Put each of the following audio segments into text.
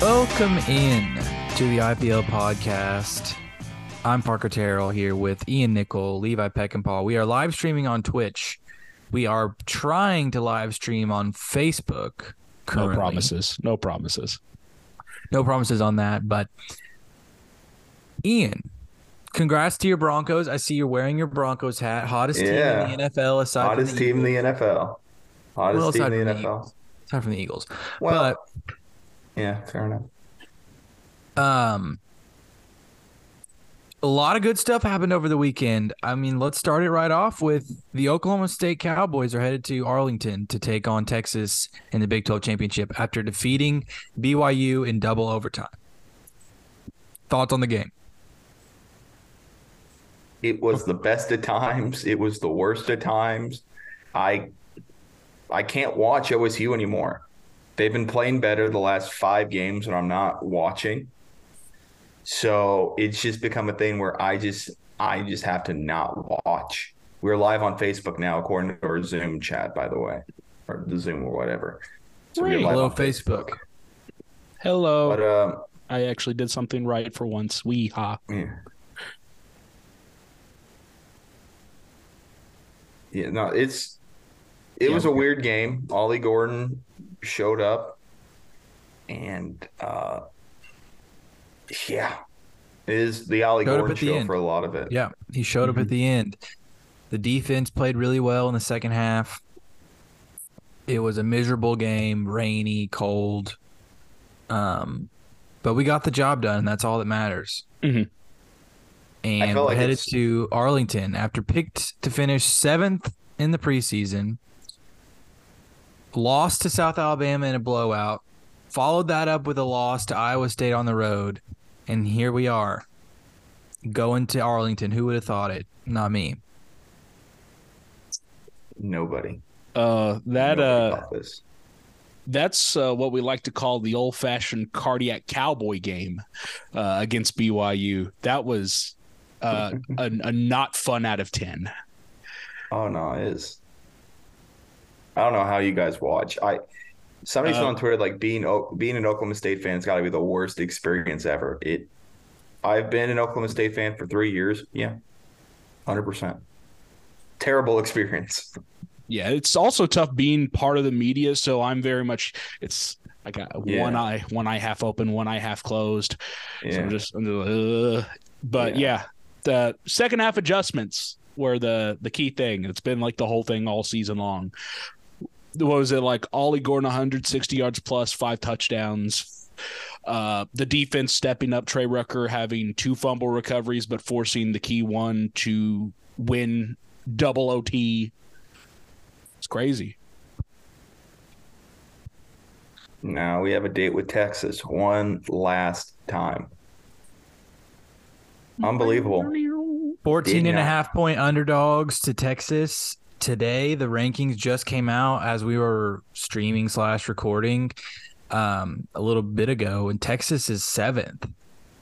Welcome in to the IPL podcast. I'm Parker Terrell here with Ian Nikkel, Levi Peckenpaugh. We are live streaming on Twitch. We are trying to live stream on Facebook. No promises. No promises. No promises on that, but Ian, congrats to your Broncos. I see you're wearing your Broncos hat. Hottest Yeah. team in the NFL aside Hottest from the team in the NFL. Hottest Well, team in the from the NFL. Aside from the Eagles. Well, yeah, fair enough. Um, a lot of good stuff happened over the weekend. I mean, let's start it right off with the Oklahoma State Cowboys are headed to Arlington to take on Texas in the Big 12 championship after defeating BYU in double overtime. Thoughts on the game? It was the best of times. It was the worst of times. I I can't watch OSU anymore. They've been playing better the last five games and I'm not watching. So it's just become a thing where I just I just have to not watch. We're live on Facebook now, according to our Zoom chat, by the way, or the Zoom or whatever. So we're Great. Hello, on Facebook. Hello. But um, I actually did something right for once. Wee ha. Yeah. Yeah, no, it's it Yeah. was a weird game. Ollie Gordon showed up and uh yeah. is the Ollie Showed Gordon show end. for a lot of it. Yeah, he showed up at the end. The defense played really well in the second half. It was a miserable game, rainy, cold. Um, but we got the job done, and that's all that matters. Mhm. And we're like headed it's- to Arlington after picked to finish seventh in the preseason. Lost to South Alabama in a blowout. Followed that up with a loss to Iowa State on the road. And here we are going to Arlington. Who would have thought it? Not me. Nobody. Uh, that Nobody uh, that's uh, what we like to call the old-fashioned cardiac cowboy game uh, against BYU. That was uh, a, a not fun out of ten. Oh no, it is. I don't know how you guys watch. I somebody said Uh, on Twitter like being being an Oklahoma State fan has got to be the worst experience ever. It. I've been an Oklahoma State fan for three years. Yeah, hundred percent. Terrible experience. Yeah, it's also tough being part of the media. So I'm very much. It's I got Yeah. one eye, one eye half open, one eye half closed. So Yeah, I'm just, I'm just, uh, but yeah. the second half adjustments were the the key thing. It's been like the whole thing all season long. What was it like? Ollie Gordon 160 yards plus, five touchdowns. Uh, the defense stepping up. Trey Rucker having two fumble recoveries, but forcing the key one to win double OT. It's crazy. now we have a date with Texas one last time. Unbelievable. 14 and a half point underdogs to Texas. Today, the rankings just came out as we were streaming slash recording um, a little bit ago, and Texas is seventh.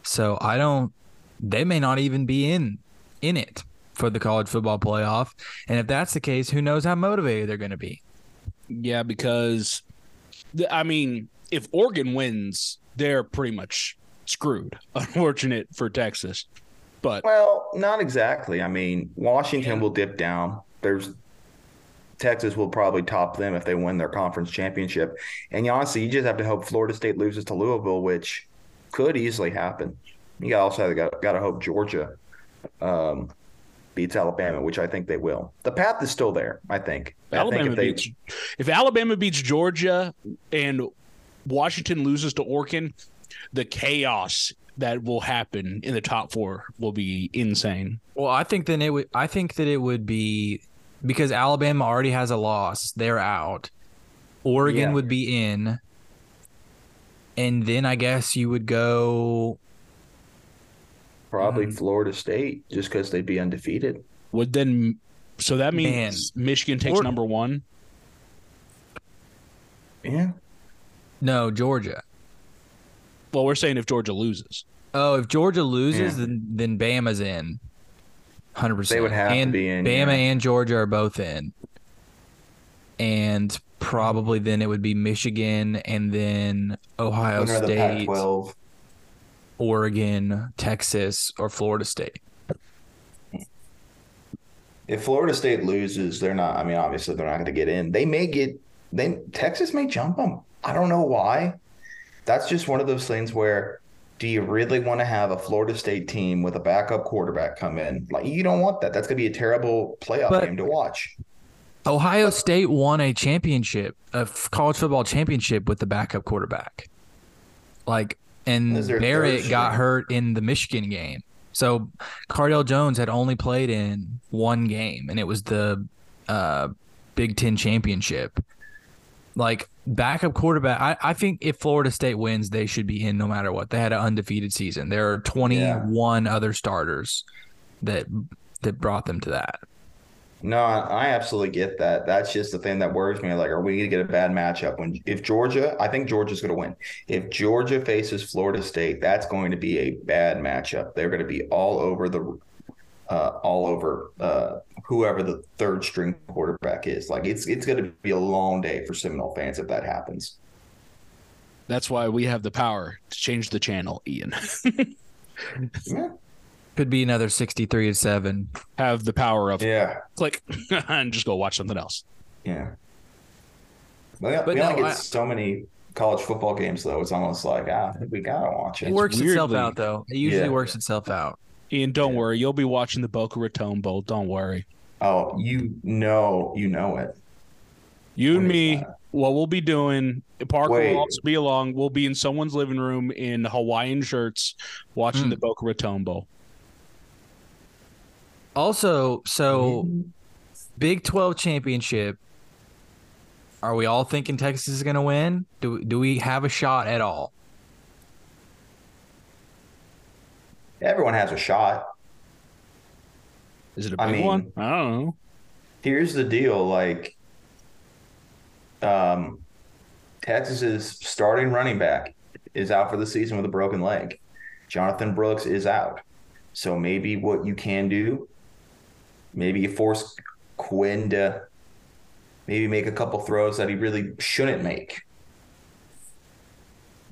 So I don't. They may not even be in in it for the college football playoff. And if that's the case, who knows how motivated they're going to be? Yeah, because the- I mean, if Oregon wins, they're pretty much screwed. Unfortunate for Texas, but Well, not exactly. I mean, Washington will dip down. There's Texas will probably top them if they win their conference championship. And honestly, you just have to hope Florida State loses to Louisville, which could easily happen. You also got, got to hope Georgia um, beats Alabama, which I think they will. The path is still there. I think. I Alabama think if they, beats if Alabama beats Georgia and Washington loses to Oregon, the chaos that will happen in the top four will be insane. Well, I think then it would. I think that it would be because Alabama already has a loss; they're out. Oregon Yeah. would be in, and then I guess you would go. probably Mhm. Florida State, just because they'd be undefeated. Would then so that means Michigan takes Or- number one. Yeah. No, Georgia. Well, we're saying if Georgia loses. Oh, if Georgia loses, Yeah. then then Bama's in. Hundred percent. They would have to and be in, Bama yeah. and Georgia are both in. And probably then it would be Michigan and then Ohio Winner of the State, Pac-12. Oregon, Texas, or Florida State. If Florida State loses, they're not. I mean, obviously, they're not going to get in. They may get. They Texas may jump them. I don't know why. That's just one of those things where, do you really want to have a Florida State team with a backup quarterback come in? Like, you don't want that. That's going to be a terrible playoff But- game to watch. Ohio State won a championship, a college football championship with the backup quarterback. Like, and Barrett got hurt in the Michigan game. So Cardale Jones had only played in one game, and it was the uh, Big Ten championship. Like, backup quarterback, I, I think if Florida State wins, they should be in no matter what. They had an undefeated season. There are 21 other starters that that brought them to that. No, I I absolutely get that. That's just the thing that worries me. Like, are we going to get a bad matchup when if Georgia? I think Georgia's going to win. If Georgia faces Florida State, that's going to be a bad matchup. They're going to be all over the, uh, all over uh, whoever the third string quarterback is. Like, it's it's going to be a long day for Seminole fans if that happens. That's why we have the power to change the channel, Ian. Yeah, Could be another 63 to 7. have the power of yeah, click and just go watch something else. yeah. We, But we only no, get I- so many college football games, though. It's almost like ah, we gotta watch It it. works itself out though. It usually Yeah. works itself out. Ian, don't Yeah. worry. You'll be watching the Boca Raton Bowl. Don't worry. Oh, you know, you know it. You and me, that? what we'll be doing, Parker Wait. will also be along. We'll be in someone's living room in Hawaiian shirts watching Mm. the Boca Raton Bowl. Also, so Big 12 championship. Are we all thinking Texas is going to win? Do do we have a shot at all? Everyone has a shot. Is it a I big mean- one? I don't know. Here's the deal, like um Texas's starting running back is out for the season with a broken leg. Jonathan Brooks is out. So maybe what you can do, maybe you force Quinn to maybe make a couple throws that he really shouldn't make.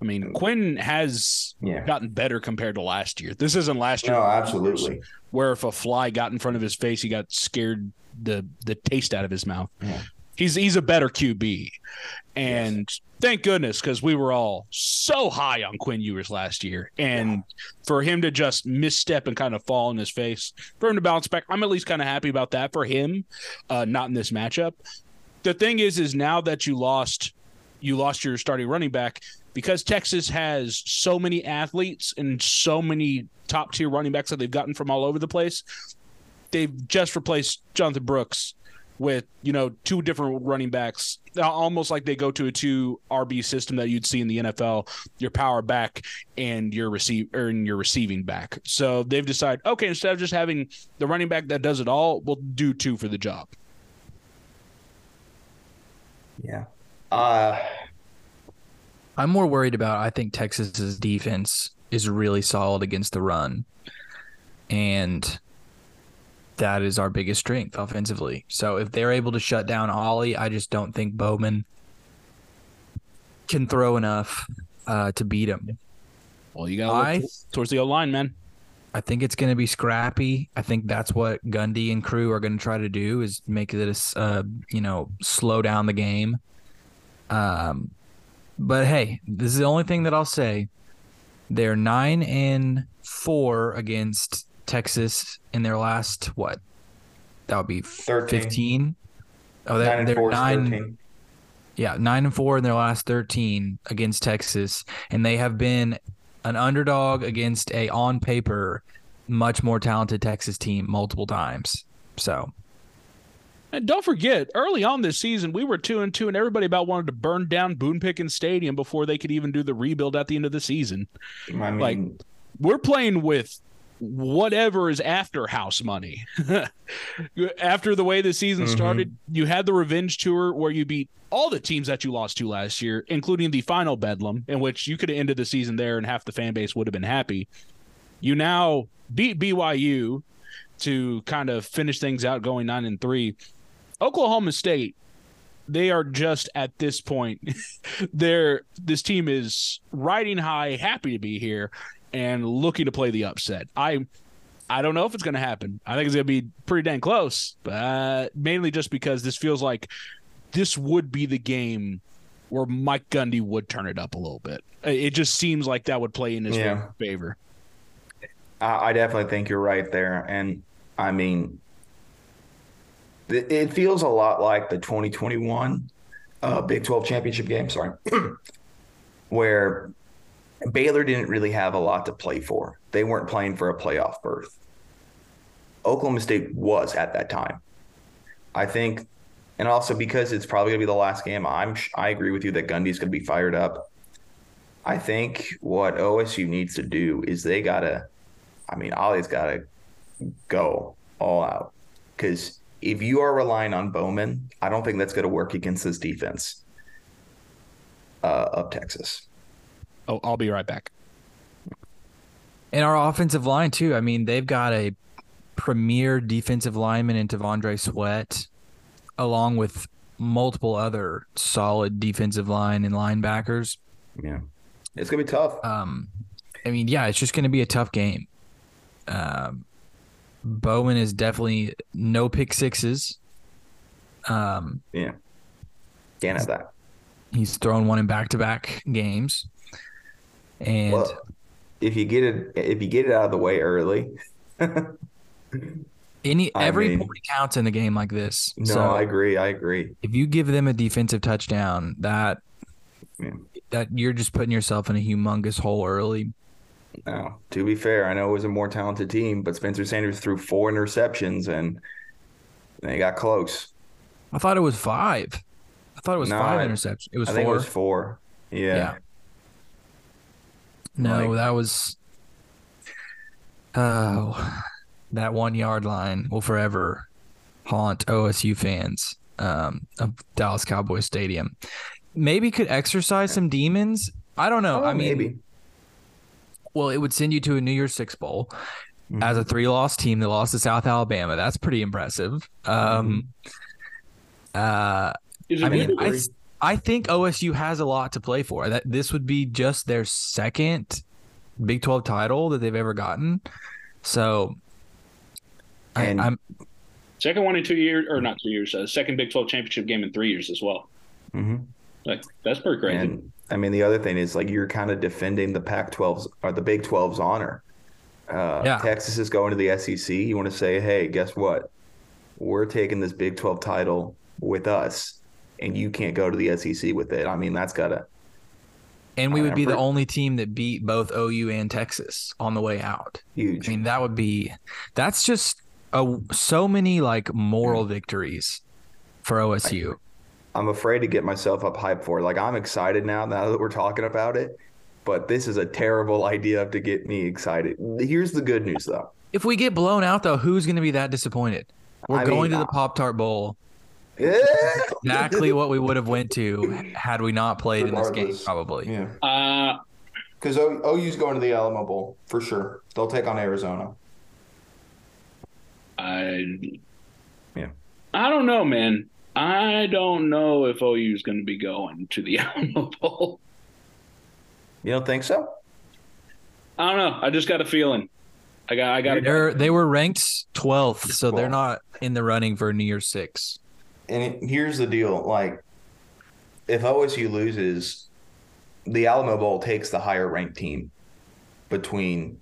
I mean, Quinn has Yeah. gotten better compared to last year. This isn't last year. No, absolutely. Where if a fly got in front of his face, he got scared the the taste out of his mouth. Yeah. He's he's a better QB, and thank goodness because we were all so high on Quinn Ewers last year, and for him to just misstep and kind of fall in his face, for him to bounce back, I'm at least kind of happy about that for him, uh, not in this matchup. The thing is, is now that you lost, you lost your starting running back because Texas has so many athletes and so many top tier running backs that they've gotten from all over the place. They've just replaced Jonathan Brooks with you know two different running backs, almost like they go to a two RB system that you'd see in the NFL. Your power back and your receive or your receiving back. So they've decided, okay, instead of just having the running back that does it all, we'll do two for the job. Yeah. Uh I'm more worried about I think Texas's defense is really solid against the run. And that is our biggest strength offensively. So if they're able to shut down Ollie, I just don't think Bowman can throw enough uh, to beat him. Well, you got to look towards the O line, man. I think it's going to be scrappy. I think that's what Gundy and crew are going to try to do is make it a s- uh, you know slow down the game. Um, but hey, this is the only thing that I'll say. They're nine and four against Texas in their last what? That would be 13. fifteen. Oh, nine they're, and they're four nine. 13. Yeah, nine and four in their last thirteen against Texas, and they have been an underdog against a on paper much more talented Texas team multiple times. So And don't forget, early on this season, we were two and two, and everybody about wanted to burn down Boone Pickens Stadium before they could even do the rebuild at the end of the season. I mean, Like- We're playing with whatever is after house money. after the way the season Mhm. started, you had the revenge tour where you beat all the teams that you lost to last year, including the final Bedlam, in which you could have ended the season there and half the fan base would have been happy. You now beat BYU to kind of finish things out going nine and three. Oklahoma State they are just at this point. they're this team is riding high, happy to be here, and looking to play the upset. I I don't know if it's going to happen. I think it's going to be pretty dang close, but mainly just because this feels like this would be the game where Mike Gundy would turn it up a little bit. It just seems like that would play in his Yeah. favor. I, I definitely think you're right there. And I mean, it, feels a lot like the 2021 uh, Big 12 championship game, sorry, where Baylor didn't really have a lot to play for. They weren't playing for a playoff berth. Oklahoma State was at that time. I think, and also because it's probably going to be the last game, I'm I agree with you that Gundy's going to be fired up. I think what OSU needs to do is they got to I mean, Ollie's got to go all out because if you are relying on Bowman, I don't think that's going to work against this defense uh, of Texas. Oh, I'll be right back. And our offensive line too. I mean, they've got a premier defensive lineman in T'Vondre Sweat, along with multiple other solid defensive line and linebackers. Yeah, it's gonna be tough. Um, I mean, yeah, it's just going to be a tough game. Um, Bowman is definitely no pick sixes. Um, Yeah, can't have that. he's thrown one in back to back games, and Well, if you get it, if you get it out of the way early, any I every mean- point counts in a game like this. no, so I agree. I agree. if you give them a defensive touchdown, that Yeah. that you're just putting yourself in a humongous hole early. Now, to be fair, I know it was a more talented team, but Spencer Sanders threw four interceptions and they got close. I thought it was five. I thought it was No, five I- interceptions. It was I four. think it was four. Yeah. Yeah. No, Like- that was. Oh, that one yard line will forever haunt OSU fans um, of Dallas Cowboy Stadium. Maybe could exercise some demons. I don't know. Oh, I mean, maybe. Well, it would send you to a New Year's Six bowl Mhm. as a three-loss team that lost to South Alabama. That's pretty impressive. Um, uh, I mean. I, I think OSU has a lot to play for. That this would be just their second Big Twelve title that they've ever gotten. So, I, And- I'm Second one in two years, or not two years. Uh, second Big Twelve championship game in three years as well. Mhm. Like that's pretty crazy. And I mean, the other thing is like you're kind of defending the Pac-12's or the Big 12's honor. Uh, Yeah. Texas is going to the SEC. You want to say, hey, guess what? We're taking this Big 12 title with us, and you can't go to the SEC with it. I mean, that's gotta. and we would be the only team that beat both OU and Texas on the way out. Huge. I mean, that would be that's just a, so many like moral victories for OSU. I'm afraid to get myself up hype for. Like I'm excited now now that we're talking about it, but this is a terrible idea to get me excited. Here's the good news though. If we get blown out though, who's going to be that disappointed? We're I going mean, to the Pop Tart Bowl. Yeah. Exactly what we would have went to had we not played in this game. Probably. Yeah, uh, because OU's going to the Alamo Bowl for sure. They'll take on Arizona. I Yeah. I don't know, man. I don't know if OU is going to be going to the Alamo Bowl. You don't think so? I don't know. I just got a feeling. I got. I got. They're they were ranked 12th, so they're not in the running for New Year's Six. And it, here's the deal: like, if OSU loses, the Alamo Bowl takes the higher ranked team between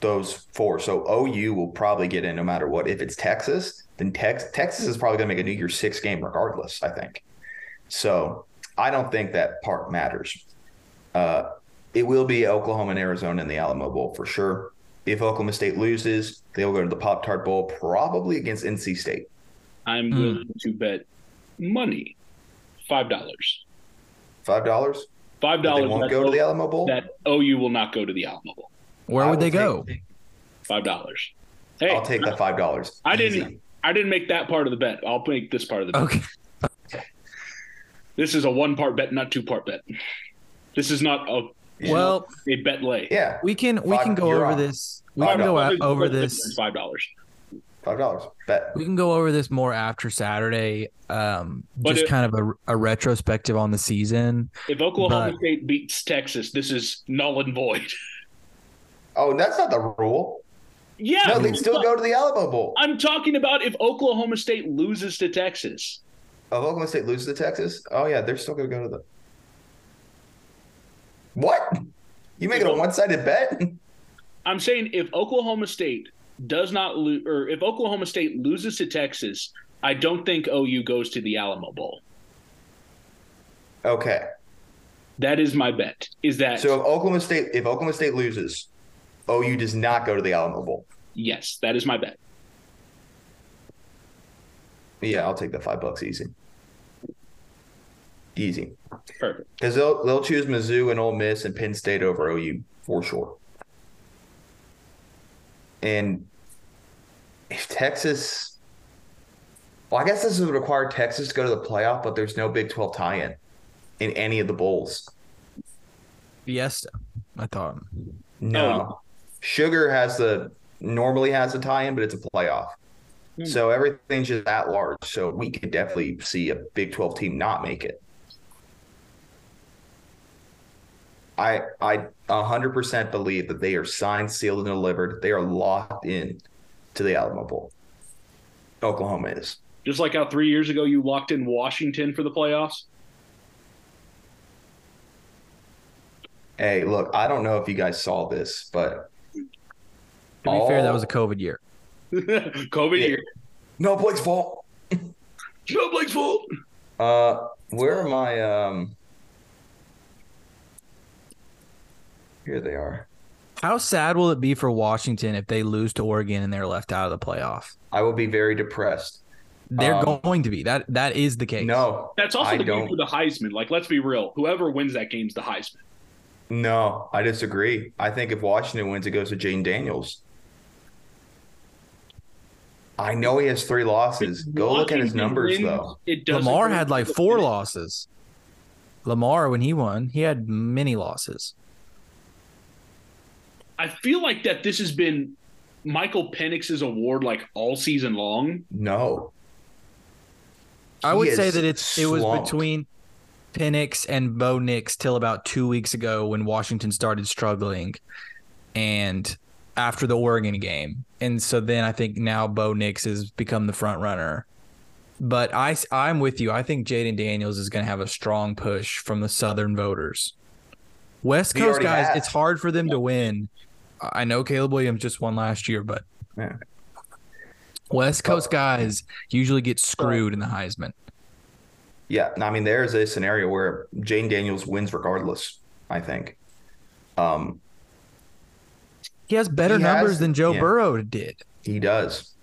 those four. So OU will probably get in no matter what. If it's Texas, then Tex- Texas is probably going to make a New Year's Six game regardless. I think. So I don't think that part matters. Uh, it will be Oklahoma and Arizona in the Alamo Bowl for sure. If Oklahoma State loses, they'll go to the Pop Tart Bowl, probably against NC State. I'm Hmm. willing to bet money, five dollars. Five dollars. Five They dollars. won't go to the Alamo Bowl. That OU will not go to the Alamo Bowl. Where would will they take- go? Five dollars. Hey, I'll take that five dollars. I didn't. I didn't make that part of the bet. I'll make this part of the bet. Okay. This is a one part bet, not two part bet. This is not a Well, a bet lay. Yeah, we can we Five- can go over off. this. We Five can go dollars. out over this. Five dollars. Five dollars. Bet. We can go over this more after Saturday. Um, But just it- kind of a, a retrospective on the season. If Oklahoma But- State beats Texas, this is null and void. Oh, that's not the rule. Yeah, No, they'd still go to the Alamo Bowl. I'm talking about if Oklahoma State loses to Texas. Oh, Oklahoma State loses to Texas. Oh yeah, they're still going to go to the. What? You make it a one-sided bet? I'm saying if Oklahoma State does not lose, or if Oklahoma State loses to Texas, I don't think OU goes to the Alamo Bowl. Okay. That is my bet. Is that So if Oklahoma State if Oklahoma State loses, OU does not go to the Alamo Bowl. yes, that is my bet. Yeah, I'll take the five bucks easy. Easy. Perfect. Because they'll they'll choose Mizzou and Ole Miss and Penn State over OU for sure. And if Texas, well, I guess this would require Texas to go to the playoff, but there's no Big Twelve tie-in in any of the bowls. Fiesta, I thought. No, oh, Sugar has the normally has a tie-in, but it's a playoff. Hmm. So everything's just that large. So we could definitely see a Big Twelve team not make it. I I hundred percent believe that they are signed, sealed, and delivered. They are locked in to the Alamo Bowl. Oklahoma is. Just like how three years ago you locked in Washington for the playoffs. Hey, look, I don't know if you guys saw this, but To be fair, that was a COVID year. COVID Yeah. year. no Blake's fault. Joe Blake's fault. Uh, where are my um? Here they are. How sad will it be for Washington if they lose to Oregon and they're left out of the playoff? I will be very depressed. They're Um, going to be. That that is the case. No, That's also I the game don't- for the Heisman. Like, let's be real. Whoever wins that game's the Heisman. no, I disagree. I think if Washington wins, it goes to Jayden Daniels. I know he has three losses. Go look at his numbers, wins, though. It Lamar had like four finish. losses. Lamar, when he won, he had many losses. I feel like that this has been Michael Penix's award like all season long. No, I He would say that it's it was between Penix and Bo Nix till about two weeks ago when Washington started struggling, and after the Oregon game, and so then I think now Bo Nix has become the front runner. But I I'm with you. I think Jayden Daniels is going to have a strong push from the Southern voters. West He Coast guys, has. it's hard for them to win. I know Caleb Williams just won last year, but Yeah. West Coast guys usually get screwed in the Heisman. Yeah, I mean, there's a scenario where Jayden Daniels wins regardless. I think. Um, He has better He numbers has- than Joe yeah. Burrow did. he does.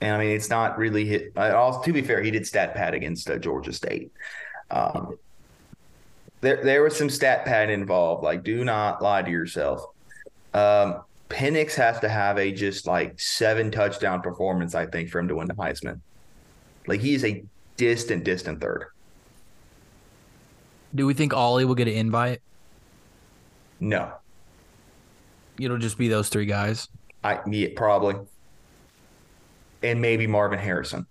And I mean, it's not really hit. I Also, to be fair, he did stat pad against uh, Georgia State. Um, there, there was some stat pad involved. Like, do not lie to yourself. Um, Penix has to have a just like seven touchdown performance, I think, for him to win the Heisman. Like, he is a distant, distant third. Do we think Ollie will get an invite? No, It'll just be those three guys. I yeah, probably, and maybe Marvin Harrison.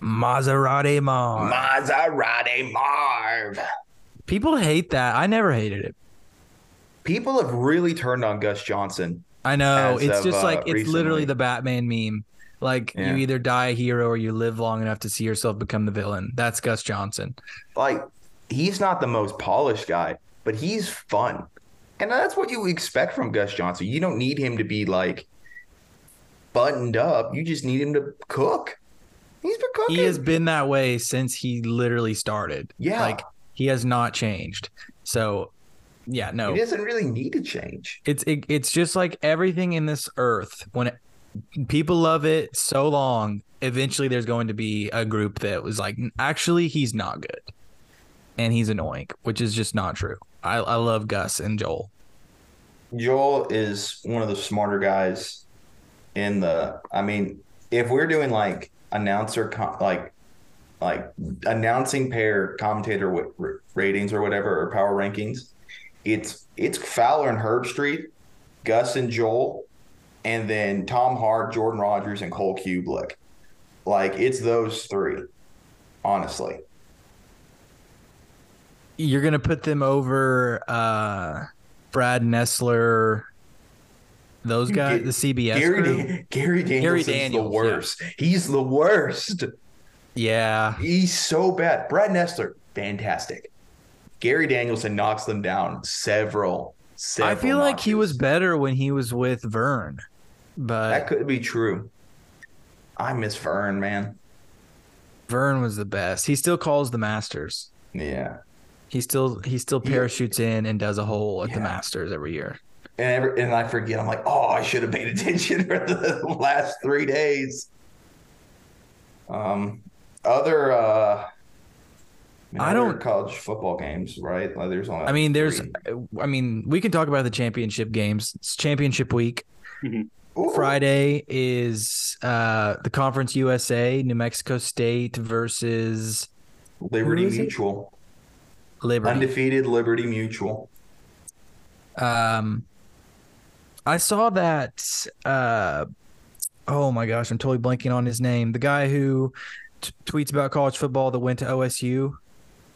Maserati Mar. Maserati Marv. People hate that. I never hated it. People have really turned on Gus Johnson. I know. It's of, just uh, like it's recently. literally the Batman meme. Like Yeah. you either die a hero or you live long enough to see yourself become the villain. That's Gus Johnson. Like, he's not the most polished guy, but he's fun. And that's what you expect from Gus Johnson. You don't need him to be like buttoned up. You just need him to cook. He's been cooking. He has been that way since he literally started. Yeah. Like he has not changed. So yeah, no. He doesn't really need to change. It's it, it's just like everything in this earth. When it, people love it so long, eventually there's going to be a group that was like, actually, he's not good, and he's annoying, which is just not true. I I love Gus and Joel. Joel is one of the smarter guys in the. I mean, if we're doing like announcer, like like announcing pair commentator ratings or whatever or power rankings, it's it's Fowler and Herbstreit, Gus and Joel, and then Tom Hart, Jordan Rogers, and Cole Cubelic. Like it's those three, honestly. You're gonna put them over uh, Brad Nessler, those guys, the CBS Gary? Dan- Gary Danielson's Daniels, the yeah. worst. He's the worst. Yeah, He's so bad. Brad Nessler, fantastic. Gary Danielson knocks them down several. several I feel like he was better when he was with Vern, but That could be true. I miss Vern, man. Vern was the best. He still calls the Masters. Yeah. He still he still Yeah. parachutes in and does a hole at the Masters every year. And every, and I forget. I'm like, oh, I should have paid attention for the last three days. Um, other uh, I other don't- college football games, right? Like, there's only. I mean, there's three. I mean, we can talk about the championship games. It's championship week. Ooh. Friday is uh the Conference USA, New Mexico State versus Liberty Who is it? Mutual, Liberty. undefeated Liberty Mutual. Um, I saw that. Uh, oh my gosh, I'm totally blanking on his name. The guy who t- tweets about college football that went to OSU.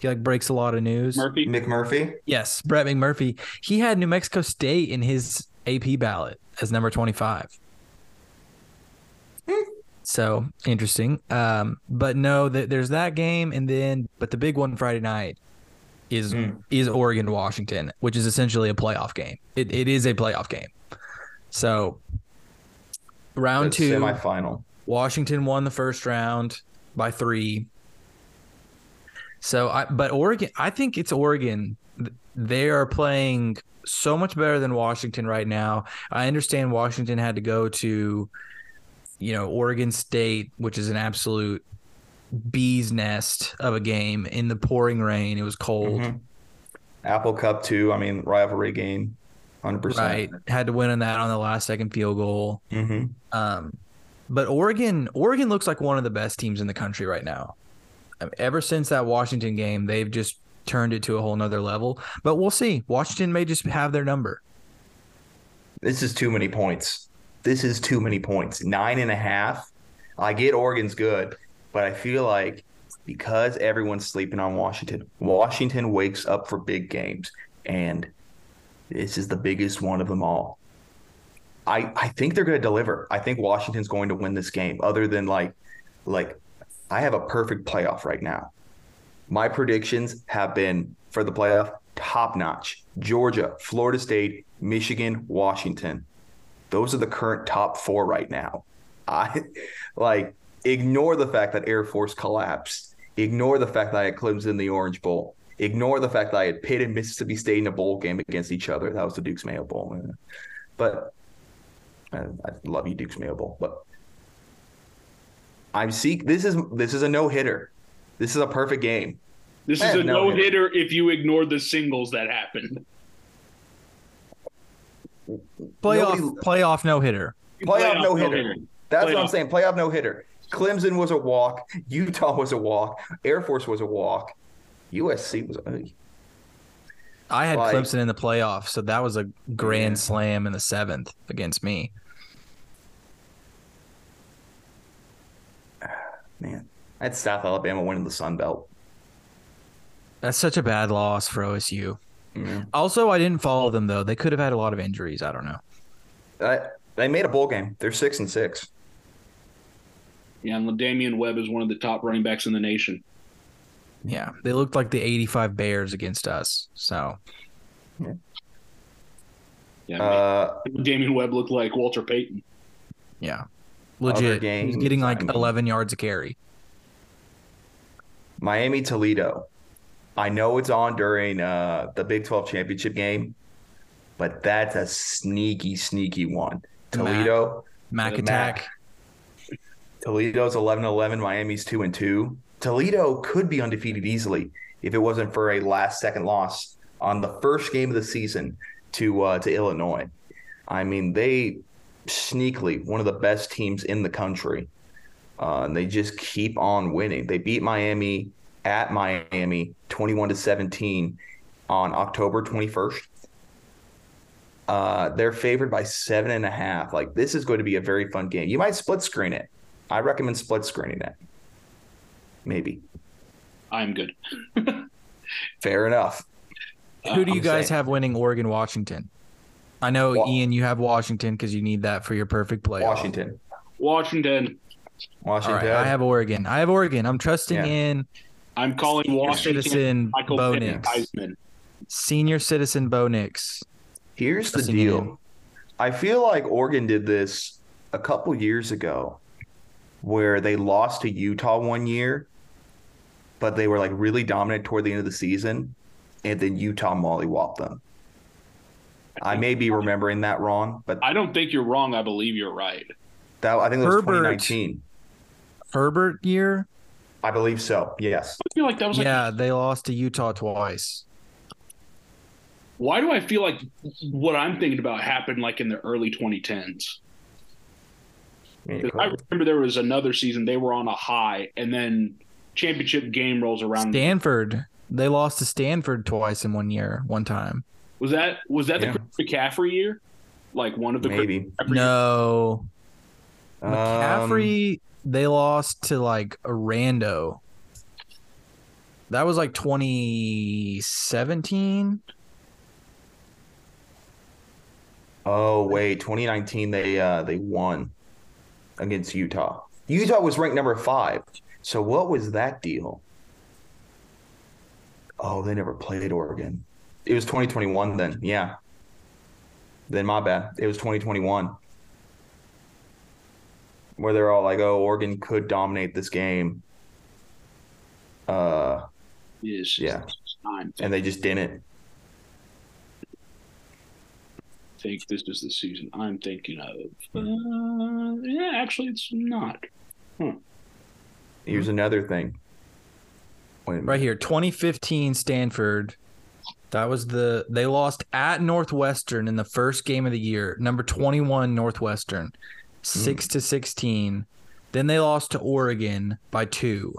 He like breaks a lot of news. Murphy. McMurphy. Yes, Brett McMurphy. He had New Mexico State in his AP ballot as number 25. So interesting. Um, but no, th- there's that game, and then but the big one Friday night is Hmm. is Oregon Washington, which is essentially a playoff game. It it is a playoff game. So round That's two, semifinal. Washington won the first round by three. So I, but Oregon, I think it's Oregon. They are playing so much better than Washington right now. I understand Washington had to go to, you know, Oregon State, which is an absolute bee's nest of a game in the pouring rain. It was cold, Mhm. Apple Cup too. I mean, rivalry game, hundred right? percent. Had to win on that on the last second field goal. Mm-hmm. Um, but Oregon, Oregon looks like one of the best teams in the country right now. I mean, Ever since that Washington game, they've just turned it to a whole nother level. But we'll see. Washington may just have their number. This is too many points. This is too many points. Nine and a half. I get Oregon's good, but I feel like because everyone's sleeping on Washington, Washington wakes up for big games, and this is the biggest one of them all. I I think they're going to deliver. I think Washington's going to win this game. Other than like, like, I have a perfect playoff right now. My predictions have been for the playoff top notch. Georgia, Florida State, Michigan, Washington. Those are the current top four right now. I like ignore the fact that Air Force collapsed. Ignore the fact that I had Clemson in the Orange Bowl. Ignore the fact that I had Pitt and Mississippi State in a bowl game against each other. That was the Duke's Mayo Bowl. But I, I love you, Duke's Mayo Bowl. But I'm seek. This is this is a no hitter. This is a perfect game. This I is a no no hitter if you ignore the singles that happened. Playoff, Nobody- playoff no hitter. Playoff no hitter. no-hitter. That's what I'm Playoff. saying. Playoff no hitter. Clemson was a walk. Utah was a walk. Air Force was a walk. USC was. uh, I had Like- Clemson in the playoffs, so that was a grand Yeah. slam in the seventh against me. Man, I had South Alabama winning the Sun Belt. That's such a bad loss for OSU. Mm. Also, I didn't follow them though. They could have had a lot of injuries. I don't know. Uh, they made a bowl game. They're six and six. Yeah, and Damian Webb is one of the top running backs in the nation. Yeah, they looked like the '85 Bears against us. So Yeah, Uh, Damian Webb looked like Walter Payton. yeah, Other legit. He's getting like I mean- 11 yards a carry. Miami Toledo. I know it's on during uh, the Big 12 championship game, but that's a sneaky, sneaky one. The Mac. Toledo. Mac attack. Mac. Toledo's 11 11. Miami's 2 and 2. Toledo could be undefeated easily if it wasn't for a last second loss on the first game of the season to uh, to Illinois. I mean, they sneakily one of the best teams in the country. Uh, and they just keep on winning. They beat Miami at Miami 21 to 17 on October 21st. Uh, they're favored by seven and a half. Like this is going to be a very fun game. You might split screen it. I recommend split screening it. Maybe. I'm good. Fair enough. Who do you I'm guys saying- have winning Oregon Washington? I know Wa- Ian, you have Washington because you need that for your perfect playoff. Washington. Washington. Washington. right, I have Oregon. I have Oregon. I'm trusting Yeah. in I'm calling senior Washington. citizen Michael Bo Nix. Heisman. Senior citizen Bo Nix. Here's the deal. in. I feel like Oregon did this a couple years ago where they lost to Utah one year, but they were like really dominant toward the end of the season, and then Utah mollywopped them. I may be remembering that wrong, but I don't think you're wrong. I believe you're right. that I think it was Herbert. 2019. Herbert year? I believe so. Yes. I feel like that was like. Yeah, they lost to Utah twice. Why do I feel like what I'm thinking about happened like in the early 2010s? 'Cause I remember there was another season they were on a high, and then championship game rolls around. Stanford. They lost to Stanford twice in one year, one time. was that was that Yeah. the Chris McCaffrey year? Like one of the Chris Maybe. McCaffrey years? No. Um, McCaffrey, they lost to like a rando. That was like 2017. Oh wait, 2019 they uh they won against Utah. Utah was ranked number five. So what was that deal? Oh, they never played Oregon. It was 2021 then. Yeah. Then my bad. It was 2021. Where they're all like, "Oh, Oregon could dominate this game." Uh, Yes. Yeah. I'm and they just didn't. Think this is the season I'm thinking of. Hmm. Uh, yeah, actually, it's not. Hmm. Here's another thing. Wait. Right here, 2015 Stanford. That was the they lost at Northwestern in the first game of the year. Number 21 Northwestern, hmm. 6 to 16. Then they lost to Oregon by 2.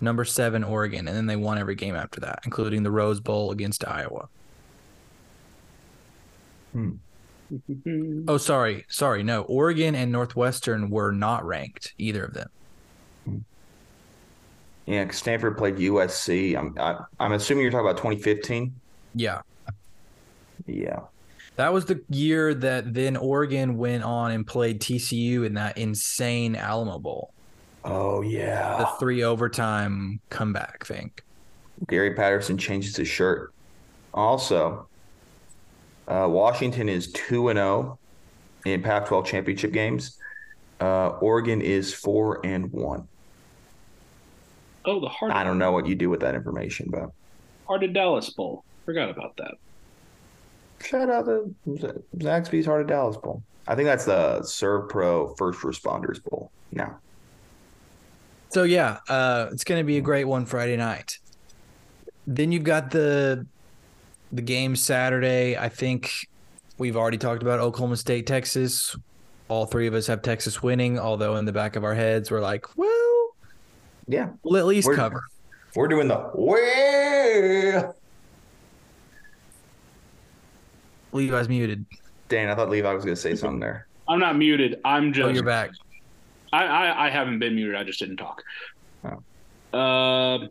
Number 7 Oregon, and then they won every game after that, including the Rose Bowl against Iowa. Hmm. Mm-hmm. Oh, sorry. Sorry. No. Oregon and Northwestern were not ranked, either of them. Hmm. Yeah, 'cause Stanford played USC. I'm I, I'm assuming you're talking about 2015. Yeah. Yeah. That was the year that then Oregon went on and played TCU in that insane Alamo Bowl, Oh yeah, the three overtime comeback thing. Gary Patterson changes his shirt. Also, uh, Washington is two and zero in Pac-12 championship games. Uh, Oregon is four and one. Oh, the Heart, I don't know what you do with that information, but Heart of Dallas Bowl. Forgot about that. shout out to Zaxby's Heart of Dallas Bowl. I think that's the Servpro First Responders Bowl. Now, So yeah, uh, it's going to be a great one Friday night. Then you've got the the game Saturday. I think we've already talked about Oklahoma State, Texas. All three of us have Texas winning, although in the back of our heads we're like, well, yeah, we'll at least We're- cover. we're doing the well. Levi's muted. Dan, I thought Levi was going to say something there. I'm not muted. I'm just. Oh, you're back. I, I I haven't been muted. I just didn't talk. Oh. Uh,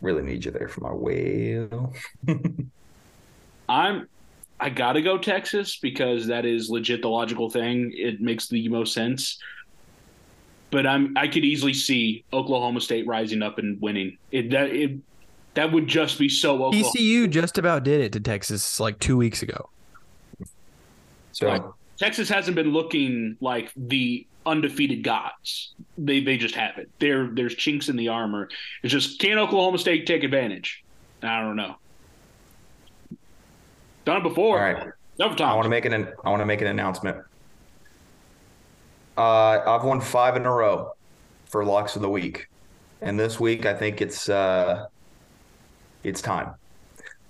Really need you there for my whale. I'm. I gotta go Texas because that is legit the logical thing. It makes the most sense. But I'm. I could easily see Oklahoma State rising up and winning. It that it that would just be so Oklahoma. TCU just about did it to Texas like two weeks ago. So Texas hasn't been looking like the undefeated gods. They they just haven't. There there's chinks in the armor. It's just can Oklahoma State take advantage? I don't know. Done it before. All right. Several I want to make an I want to make an announcement. Uh, I've won five in a row for locks of the week, and this week I think it's uh, it's time.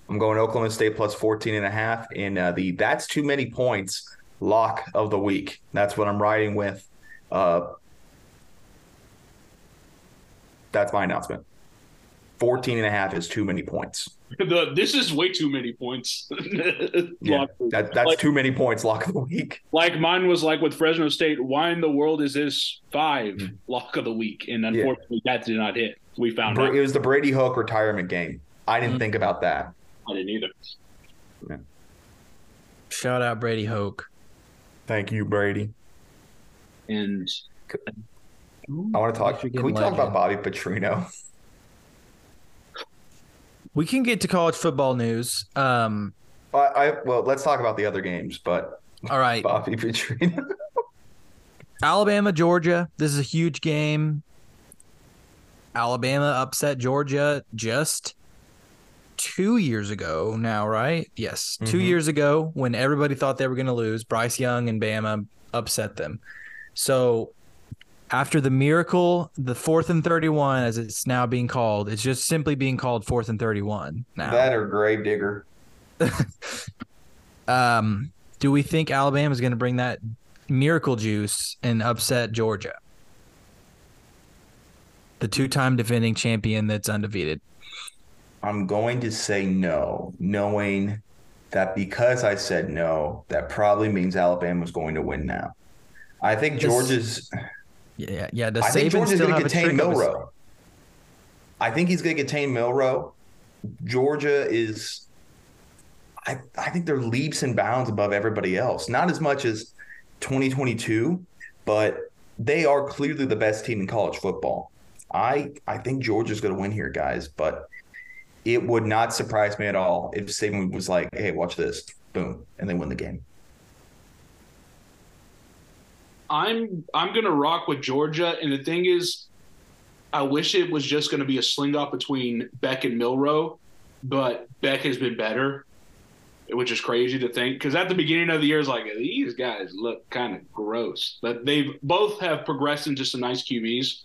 I'm going Oklahoma State plus 14 and a half in uh, the that's too many points lock of the week. That's what I'm riding with. Uh, that's my announcement. 14 and a half is too many points. The, this is way too many points. Yeah, Lock- that, that's Like- too many points. Lock of the week. like mine was like with Fresno State. Why in the world is this five Mm. lock of the week? And unfortunately, that did not hit. We found Bra- out. It was the Brady Hoke retirement game. I didn't Mhm. think about that. I didn't either. Shout out Brady Hoke. Thank you, Brady. And I want to talk. Michigan Can we talk about. Bobby Petrino? We can get to college football news. Um, I, I well, let's talk about the other games, but all right. Bobby Petrino. Alabama, Georgia. This is a huge game. Alabama upset Georgia just two years ago now, right? Yes, 2 Mhm. years ago when everybody thought they were going to lose. Bryce Young and Bama upset them. So after the miracle, the fourth and 31, as it's now being called, it's just simply being called fourth and 31 now. that or Gravedigger. um, do we think Alabama is going to bring that miracle juice and upset Georgia? The two-time defending champion that's undefeated. I'm going to say no, knowing that because I said no, that probably means Alabama's going to win now. I think Georgia's. Yeah, yeah. Does I think Georgia's going to contain Milroe. I think he's going to contain Milroe. Georgia is. I, I think they're leaps and bounds above everybody else. Not as much as 2022, but they are clearly the best team in college football. I I think Georgia's going to win here, guys. But it would not surprise me at all if Saban was like, "Hey, watch this, boom," and they win the game. I'm I'm gonna rock with Georgia. And the thing is, I wish it was just gonna be a sling off between Beck and Milroe, but Beck has been better, which is crazy to think. Because at the beginning of the year, it's like these guys look kind of gross, but they've both have progressed into some nice QBs.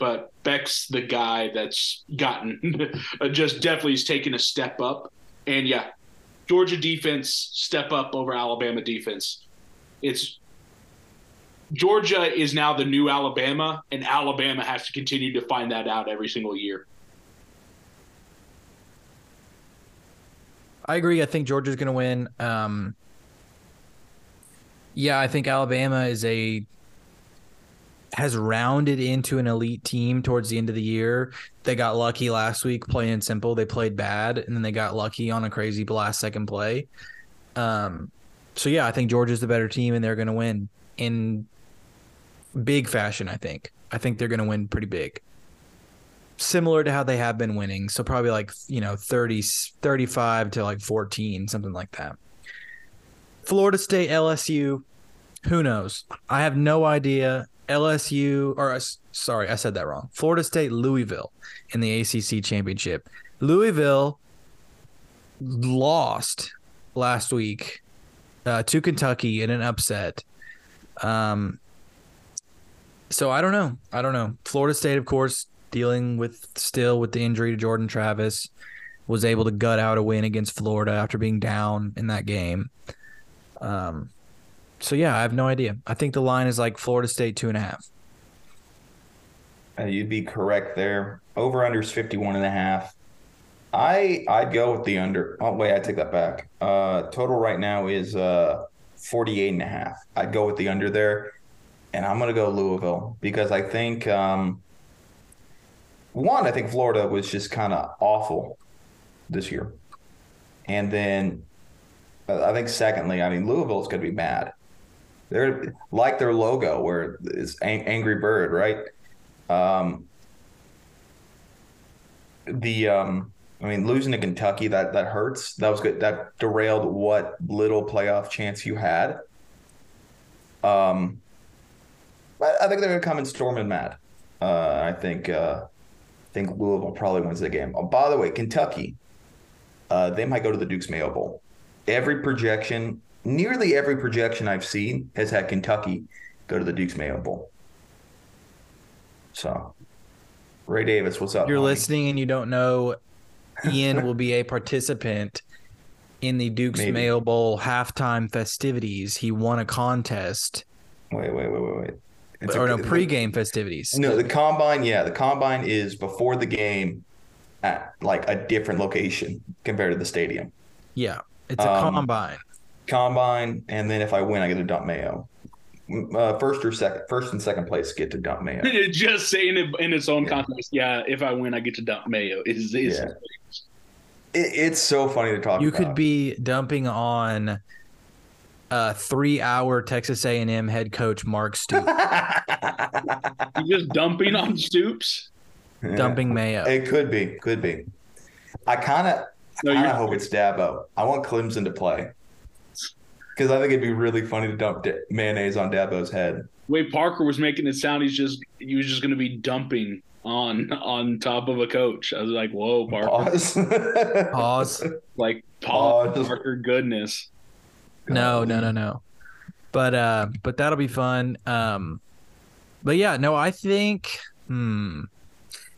But Beck's the guy that's gotten just definitely has taken a step up. And yeah, Georgia defense step up over Alabama defense. It's Georgia is now the new Alabama, and Alabama has to continue to find that out every single year. I agree. I think Georgia's going to win. Um, yeah, I think Alabama is a has rounded into an elite team towards the end of the year. They got lucky last week, plain and simple. They played bad, and then they got lucky on a crazy last second play. Um, so yeah, I think Georgia's the better team, and they're going to win in big fashion. I think. I think they're going to win pretty big similar to how they have been winning. So probably like, you know, 30, 35 to like 14, something like that. Florida State, LSU, who knows? I have no idea. LSU, or uh, sorry, I said that wrong. Florida State, Louisville in the ACC championship. Louisville lost last week uh, to Kentucky in an upset. Um, so I don't know. I don't know. Florida State, of course, dealing with still with the injury to Jordan Travis, was able to gut out a win against Florida after being down in that game. Um, so yeah, I have no idea. I think the line is like Florida State two and a half. Uh, you'd be correct there. Over under is 51 and a half. I I'd go with the under. Oh wait, I take that back. Uh total right now is uh 48 and a half. I'd go with the under there. And I'm gonna go Louisville because I think um one, I think Florida was just kind of awful this year. And then uh, I think secondly, I mean Louisville's gonna be mad. They're like their logo where it's ang- angry bird, right? Um, the um, I mean, losing to Kentucky that that hurts. That was good. That derailed what little playoff chance you had. Um, but I think they're gonna come in storming mad. Uh, I think uh, I think Louisville probably wins the game. Oh, by the way, Kentucky, uh, they might go to the Duke's Mayo Bowl. Every projection, nearly every projection I've seen has had Kentucky go to the Duke's Mayo Bowl. So, Ray Davis, what's up? You're homie? listening and you don't know Ian will be a participant in the Duke's Maybe. Mayo Bowl halftime festivities. He won a contest Wait, wait, wait, wait, wait. It's or a- no pregame festivities. No, the combine. Yeah, the combine is before the game. at like a different location compared to the stadium. Yeah, it's a Um, combine. Combine, and then if I win, I get to dump mayo. Uh, first or second, first and second place get to dump mayo. Just saying it in its own Yeah. context. Yeah, if I win, I get to dump mayo. Is is Yeah. It, it's so funny to talk. You about. could be dumping on uh three-hour Texas A&M head coach Mark Stoops, you just dumping on Stoops? Yeah. dumping mayo. It could be, could be. I kind of, No, I kind of hope it's Dabo. I want Clemson to play because I think it'd be really funny to dump da- mayonnaise on Dabo's head. way Parker was making it sound he's just he was just going to be dumping on on top of a coach. I was like, whoa, Parker! Pause. Pause. Like Paul Pause. Parker, goodness. No, no, no, no. But uh but that'll be fun. Um but yeah, no, I think hmm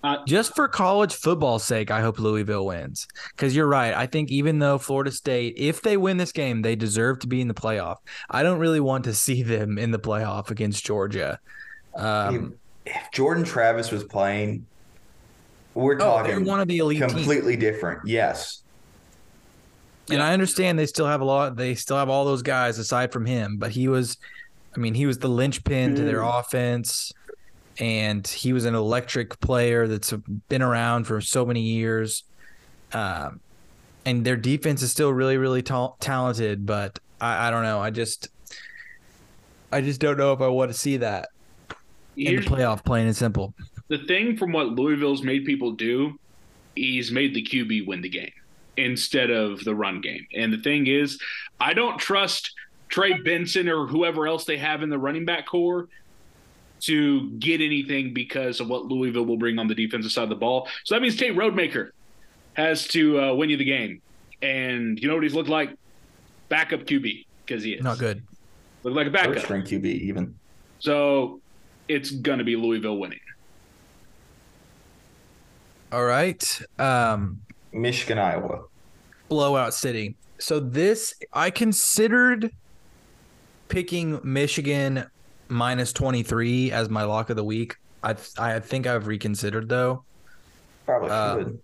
Uh, just for college football's sake, I hope Louisville wins. Because you're right. I think even though Florida State, if they win this game, they deserve to be in the playoff. I don't really want to see them in the playoff against Georgia. Um, if Jordan Travis was playing, we're oh, talking one of the elite teams. completely different. Yes. And I understand they still have a lot. They still have all those guys aside from him, but he was, I mean, he was the linchpin to their offense, and he was an electric player that's been around for so many years. Um, and their defense is still really, really ta- talented, but I, I don't know. I just, I just don't know if I want to see that in the playoff. Plain and simple. the thing from what Louisville's made people do, he's made the QB win the game instead of the run game. And the thing is, I don't trust Trey Benson or whoever else they have in the running back corps to get anything because of what Louisville will bring on the defensive side of the ball. So that means Tate Rodemaker has to uh, win you the game. And you know what he's looked like? Backup QB because he is. Not good. Looked like a Third backup. string QB even. So it's going to be Louisville winning. All right. Um, Michigan, Iowa. blowout city. So this I considered picking Michigan minus 23 as my lock of the week. I I think I've reconsidered though Probably Uh, should.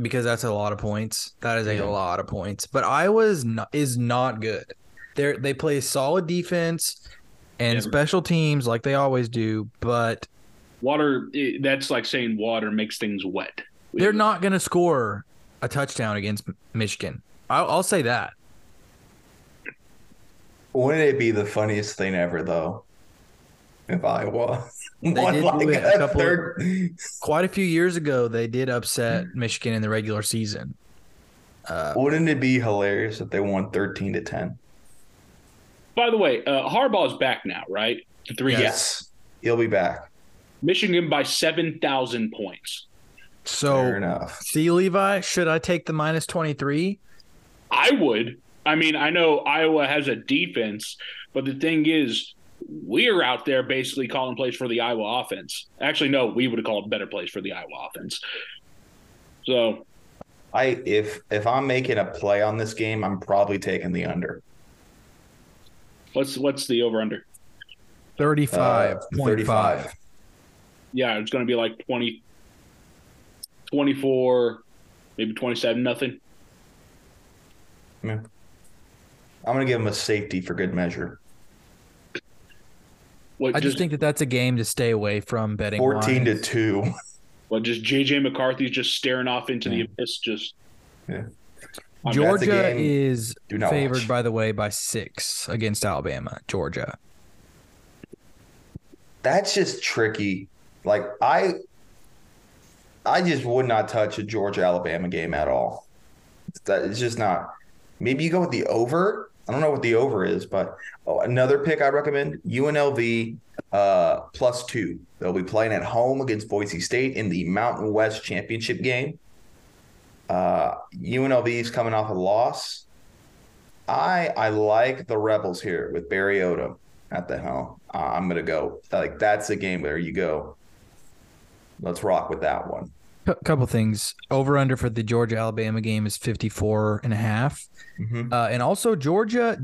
because that's a lot of points. That is a lot of points. But Iowa's not is not good. They they play solid defense and Yeah. special teams like they always do, but Water, eh, that's like saying water makes things wet. they're not going to score a touchdown against Michigan. I'll, I'll say that. Wouldn't it be the funniest thing ever, though? If Iowa They won did do like it a a couple- third. Quite a few years ago, they did upset Michigan in the regular season. Uh, Wouldn't it be hilarious if they won thirteen to ten? By the way, uh, Harbaugh's back now, right? To Three Yes. Yes, he'll be back. Michigan by 7,000 points. So, Fair so, enough. see, Levi, should I take the minus 23? I would. I mean, I know Iowa has a defense, but the thing is, we're out there basically calling plays for the Iowa offense. Actually, no, we would have called better plays for the Iowa offense. So, I if if I'm making a play on this game, I'm probably taking the under. what's what's the over under? 35.5. Uh, 35. Yeah, it's going to be like 20, 24, maybe 27, nothing. I'm gonna give them a safety for good measure. What, I just think that that's a game to stay away from betting. Fourteen to two. what, just JJ McCarthy's just staring off into the abyss, just Yeah. I'm- Georgia is favored, watch. by the way, by six against Alabama. Georgia. That's just tricky. Like I, I just would not touch a Georgia Alabama game at all. That it's just not. Maybe you go with the over. I don't know what the over is, but oh, another pick I recommend UNLV uh, plus two. They'll be playing at home against Boise State in the Mountain West Championship game. Uh, UNLV is coming off a loss. I I like the Rebels here with Barry Odom at the helm. Uh, I'm gonna go like that's a game where you go. Let's rock with that one. A couple things. Over under for the Georgia Alabama game is 54 and a half. Mhm. Uh, and also Georgia,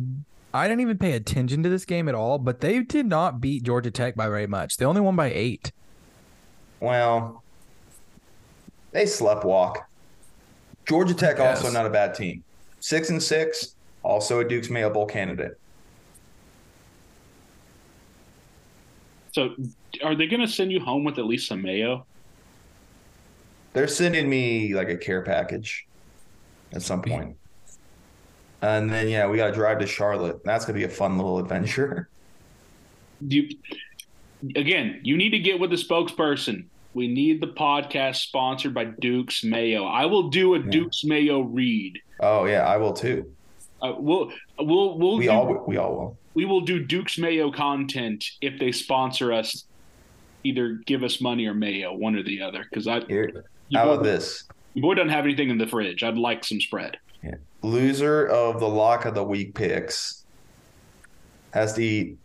I didn't even pay attention to this game at all, but they did not beat Georgia Tech by very much. They only won by eight. Well, They sleptwalk. Georgia Tech Yes. also not a bad team. Six and six, also a Duke's Mayo Bowl candidate. So, are they going to send you home with at least some mayo? They're sending me like a care package at some point. And then yeah, we gotta drive to Charlotte. That's gonna be a fun little adventure. You again, you need to get with the spokesperson. We need the podcast sponsored by Duke's Mayo. I will do a Duke's Mayo read. Oh yeah, I will too. Uh, we'll we'll we'll We do, all we all will. we will do Duke's Mayo content if they sponsor us. Either give us money or mayo, one or the other. Because I Here, your how about this? your boy doesn't have anything in the fridge. I'd like some spread. Loser of the lock of the week picks has to eat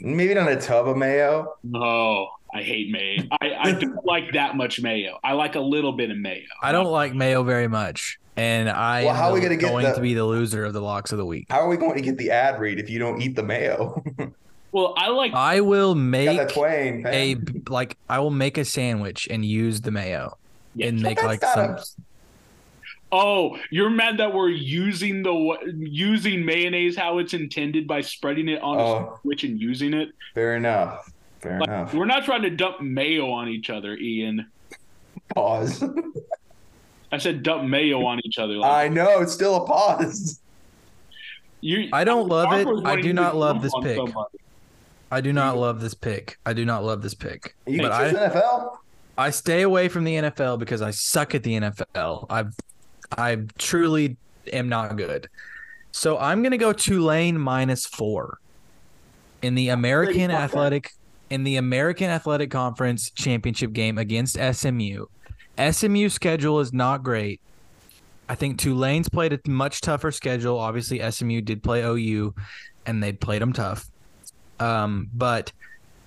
maybe not a tub of mayo. Oh, I hate mayo. I, I don't like that much mayo. I like a little bit of mayo. I don't like mayo very much, and I Well, am how are we gonna get going the- to be the loser of the locks of the week. How are we going to get the ad read if you don't eat the mayo? Well, I like I will make that twang, fam. a like I will make a sandwich and use the mayo Yeah. and make like some. a- Oh, you're mad that we're using the using mayonnaise how it's intended by spreading it on a Oh. sandwich and using it. Fair enough. Fair Like, enough. we're not trying to dump mayo on each other, Ian. Pause. I said dump mayo on each other. Like, I know it's still a pause. you, I don't love it. I do not love this on pick. somebody. I do not love this pick. I do not love this pick. You but choose I NFL? I stay away from the NFL because I suck at the NFL. I've I truly am not good. So I'm gonna go Tulane minus four in the American. Athletic in the American Athletic Conference championship game against SMU. SMU schedule is not great. I think Tulane's played a much tougher schedule. Obviously, SMU did play OU, and they played them tough. Um, but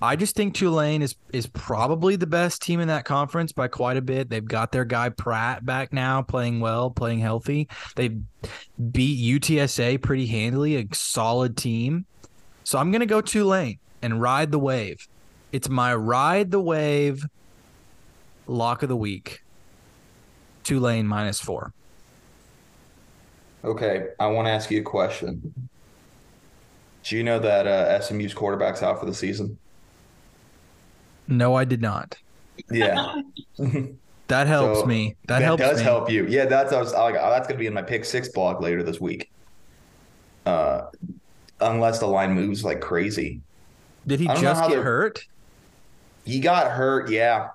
I just think Tulane is is probably the best team in that conference by quite a bit. They've got their guy Pratt back now, playing well, playing healthy. They beat UTSA pretty handily, a solid team. So I'm gonna go Tulane and ride the wave. It's my ride the wave lock of the week. Tulane minus four. Okay, I want to ask you a question. Do you know that uh, SMU's quarterback's out for the season? No, I did not. Yeah, That helps So, me. That, helps does me. help you. Yeah, that's I was like, oh, that's gonna be in my pick six blog later this week. Uh, unless the line moves like crazy. Did he I don't know just get hurt? He got hurt. Yeah,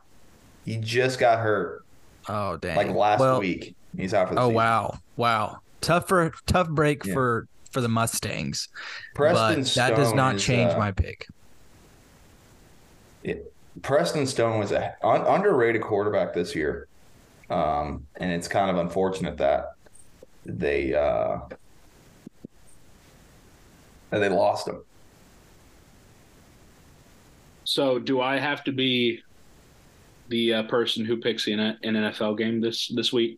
he just got hurt Oh dang! like last Well, week. He's out for the Oh season. wow, wow! Tough for tough break Yeah. for for the Mustangs, Preston but that does Stone not is, change uh, my pick. it- Preston Stone was a un- underrated quarterback this year, um, and it's kind of unfortunate that they uh, they lost him. So, do I have to be the uh, person who picks in a, an NFL game this this week?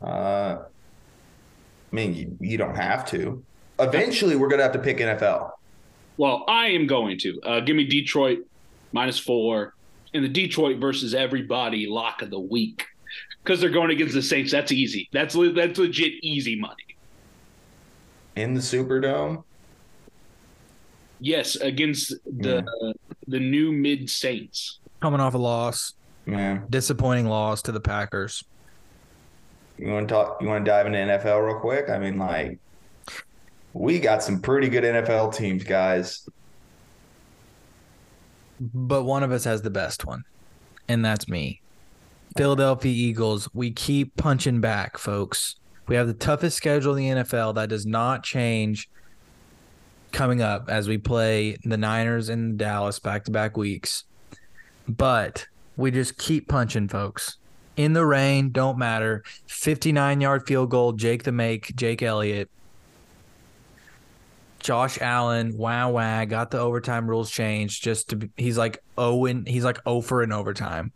Uh, I mean, you, you don't have to. Eventually, we're gonna have to pick NFL. Well, I am going to. Uh, give me Detroit minus four in the Detroit versus everybody lock of the week because they're going against the Saints. That's easy. That's le- that's legit easy money. in the Superdome. Yes, against the the new mid Saints. Coming off a loss, Man, disappointing loss to the Packers. You want to talk? You want to dive into NFL real quick? I mean, like, we got some pretty good NFL teams, guys. But one of us has the best one, and that's me. Philadelphia Eagles. We keep punching back, folks. We have the toughest schedule in the NFL. That does not change coming up as we play the Niners and Dallas back to back weeks. But we just keep punching, folks. In the rain, don't matter. 59 yard field goal, Jake the Make, Jake Elliott. Josh Allen, wow, wow, got the overtime rules changed. Just to be, he's like oh Owen, he's like oh over in overtime.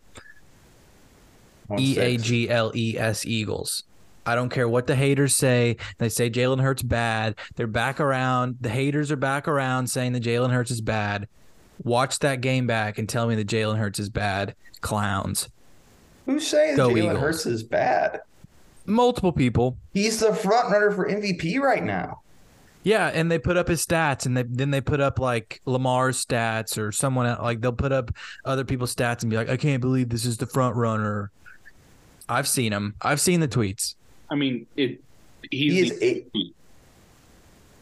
One E A. G L E S Eagles. I don't care what the haters say. They say Jalen Hurts bad. They're back around. The haters are back around saying that Jalen Hurts is bad. Watch that game back and tell me that Jalen Hurts is bad. Clowns. Who's saying Go Jalen Eagles. Hurts is bad? Multiple people. He's the front runner for MVP right now. Yeah, and they put up his stats, and they, then they put up like Lamar's stats or someone else, like they'll put up other people's stats and be like, "I can't believe this is the front runner." I've seen him. I've seen the tweets. I mean, it. He is eight.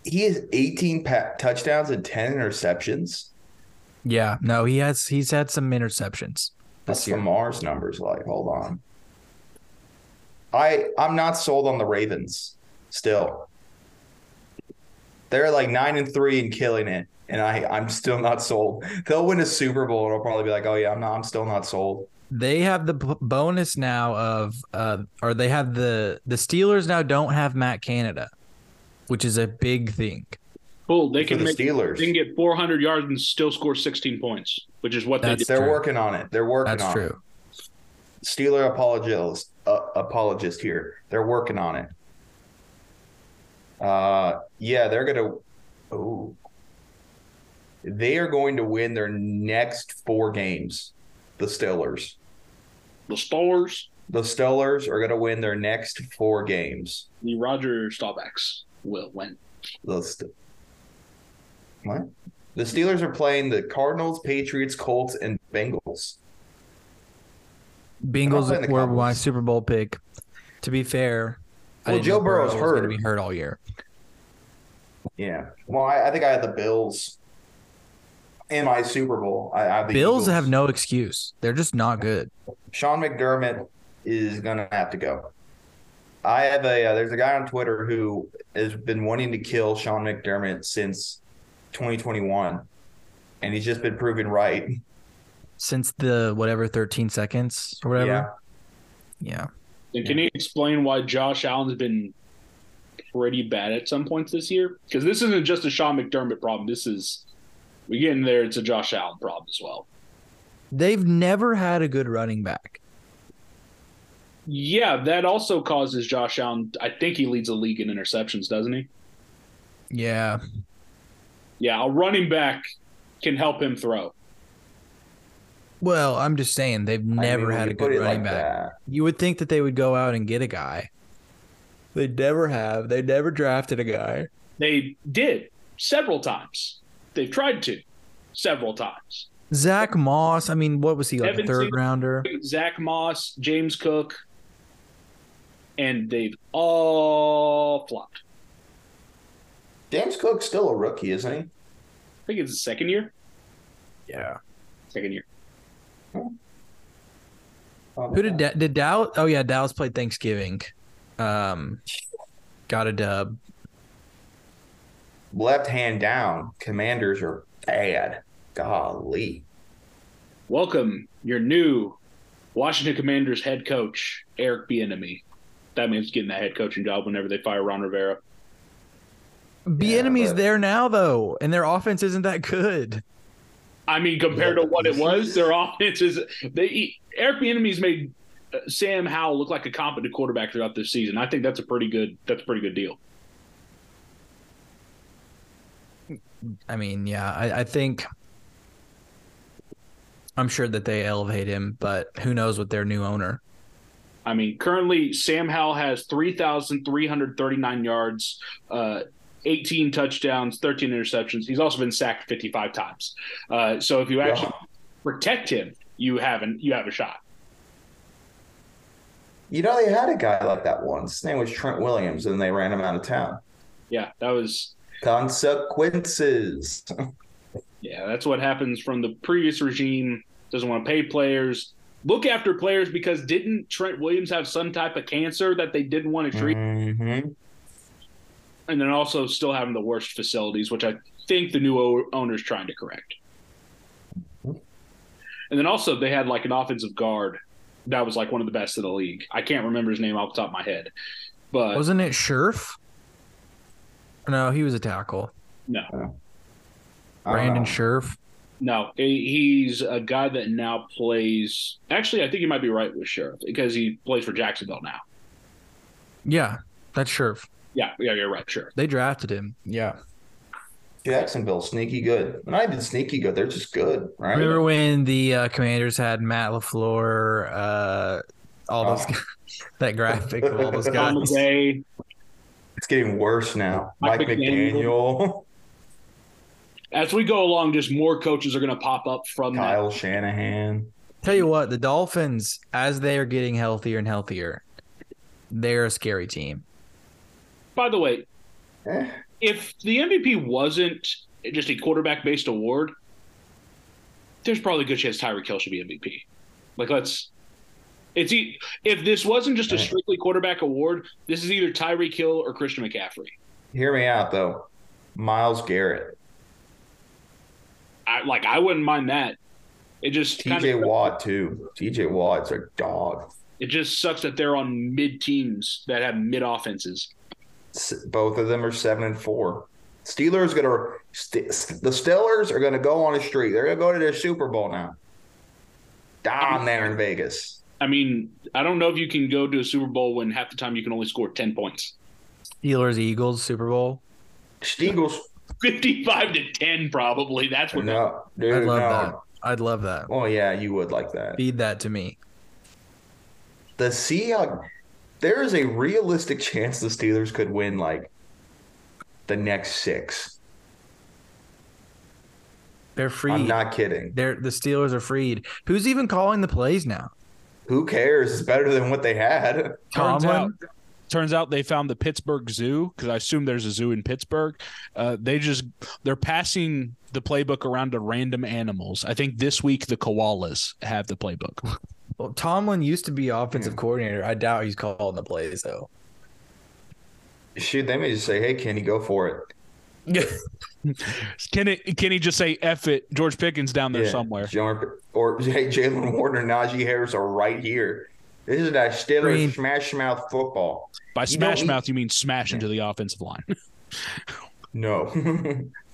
He has 18 pa- touchdowns and 10 interceptions. Yeah, no, he has. He's had some interceptions That's year. Lamar's numbers. Like, hold on. I I'm not sold on the Ravens. Still, they're like nine and three and killing it, and I I'm still not sold. They'll win a Super Bowl, and I'll probably be like, oh yeah, I'm not. I'm still not sold. They have the b- bonus now of, uh, or they have the the Steelers now don't have Matt Canada, which is a big thing. Cool. They can the make. Steelers. They can get 400 yards and still score 16 points, which is what they did. They're working on it. They're working That's on true. it. Steeler apologist uh, apologist here. They're working on it. Uh, yeah, they're gonna. Oh, they are going to win their next four games. The Steelers. The Stars, The Steelers are going to win their next four games. the Roger Staubachs will win. The St- what? The Steelers are playing the Cardinals, Patriots, Colts, and Bengals. Bengals were my Super Bowl pick. To be fair, I Well, Joe Burrow's Burrow was gonna. Be hurt all year. Yeah. Well, I, I think I had the Bills in my Super Bowl. I, I the Bills have no excuse. They're just not good. Sean McDermott is gonna have to go. I have a uh, there's a guy on Twitter who has been wanting to kill Sean McDermott since 2021, and he's just been proven right. Since the whatever 13 seconds or whatever. Yeah. And can you explain why Josh Allen's been pretty bad at some points this year? Because this isn't just a Sean McDermott problem. This is we get in there. It's a Josh Allen problem as well. They've never had a good running back. Yeah, that also causes Josh Allen. I think he leads the league in interceptions, doesn't he? Yeah. Yeah, a running back can help him throw. Well, I'm just saying they've I mean, never had a good running like back. that. You would think that they would go out and get a guy. They never have. They never drafted a guy. They did several times. They've tried to several times. Zack Moss. I mean, what was he like? Evan a third Sing- rounder. Zack Moss, James Cook, and they've all flopped. James Cook's still a rookie, isn't he? I think it's the second year. Yeah. Second year. Who did da- did Dallas? Oh yeah, Dallas played Thanksgiving. Um, got a dub. left hand down? Commanders are bad. Golly. Welcome your new Washington Commanders head coach, Eric Bieniemy. That means getting that head coaching job whenever they fire Ron Rivera. The Yeah, enemy's but- there now though, and their offense isn't that good. I mean, compared to what it was, their offense is they Eric Bieniemy's made uh, Sam Howell look like a competent quarterback throughout this season. I think that's a pretty good that's a pretty good deal. I mean, yeah, I, I think I'm sure that they elevate him, but who knows with their new owner. I mean, currently Sam Howell has 3,339 yards, uh, 18 touchdowns, 13 interceptions. He's also been sacked 55 times. Uh, so if you actually protect him, you haven't you have a shot. You know, they had a guy like that once. His name was Trent Williams, and they ran him out of town. Yeah, that was Consequences. yeah, that's what happens from the previous regime. Doesn't want to pay players. Look after players because didn't Trent Williams have some type of cancer that they didn't want to treat? hmm And then also still having the worst facilities, which I think the new o- owner's trying to correct. And then also they had like an offensive guard that was like one of the best in the league. I can't remember his name off the top of my head, but Wasn't it Scherff? No, he was a tackle. no, Brandon Scherff. no, he's a guy that now plays. Actually, I think you might be right with Scherff because he plays for Jacksonville now. Yeah, that's Scherff. Yeah, yeah, you're right. Sure. They drafted him. Yeah. Jacksonville, sneaky good. Not even sneaky good. They're just good, right? Remember when the uh, Commanders had Matt LaFleur, uh, all those Oh. guys, that graphic of all those guys? It's getting worse now. Mike, Mike McDaniel, As we go along, just more coaches are going to pop up from that. Kyle Shanahan. Tell you what, the Dolphins, as they are getting healthier and healthier, they're a scary team. By the way, Eh, if the MVP wasn't just a quarterback based award, there's probably a good chance Tyreek Hill should be MVP. Like, let's. It's e- if this wasn't just a strictly quarterback award, this is either Tyreek Hill or Christian McCaffrey. hear me out though. Myles Garrett, I like. I wouldn't mind that. It just TJ of Watt too. TJ Watt's a dog. it just sucks that they're on mid teams that have mid offenses. S- Both of them are seven and four. Steelers gonna st- the Steelers are gonna go on a streak. They're gonna go to their Super Bowl now. Down there in Vegas. I mean, I don't know if you can go to a Super Bowl when half the time you can only score ten points. Steelers, Eagles, Super Bowl. Steagles. Fifty-five to ten, probably. That's what. No, dude, I'd love no. that. I'd love that. Well, yeah, you would like that. Feed that to me. The Seahawks. There is a realistic chance the Steelers could win like the next six. They're free. I'm not kidding. They're the Steelers are freed. Who's even calling the plays now? Who cares? It's better than what they had. Turns out, turns out they found the Pittsburgh Zoo because I assume there's a zoo in Pittsburgh. Uh, they just they're passing the playbook around to random animals. I think this week the koalas have the playbook. Well, Tomlin used to be offensive hmm. coordinator. I doubt he's calling the plays though. Shoot, they may just say, "Hey, Kenny, go for it." Can it? Can he just say "F it"? George Pickens down there Yeah, somewhere. Jump- Or hey, Jaylen Warren, or Najee Harris are right here. This is that Steelers Green. smash mouth football. By You smash he- mouth, you mean smash into the offensive line. No,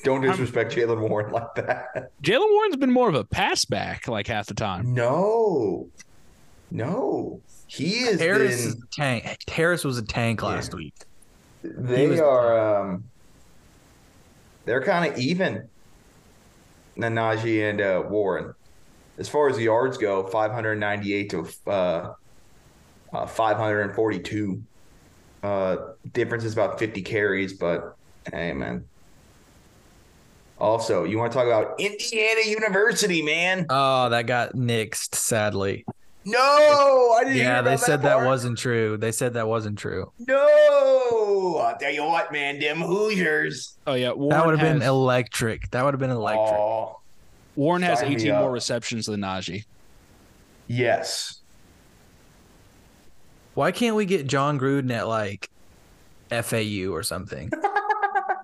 don't disrespect Jaylen Warren like that. Jaylen Warren's been more of a pass back like half the time. No, no, he is. Harris is been- a tank. Harris was a tank last Yeah. week. They was- are. Um, they're kind of even. Najee and uh, Warren, as far as the yards go, five hundred ninety-eight to uh, uh, five hundred and forty-two. Uh, difference is about fifty carries, but hey, man. Also, you want to talk about Indiana University, man? Oh, that got nixed. Sadly. No, I didn't. Yeah, they about said that part. wasn't true. They said that wasn't true. No, I'll tell you what, man. Them Hoosiers. Oh yeah, Warren That would have has, been electric. That would have been electric. Oh, Warren has Sign 18 more receptions than Najee. yes. Why can't we get Jon Gruden at like FAU or something?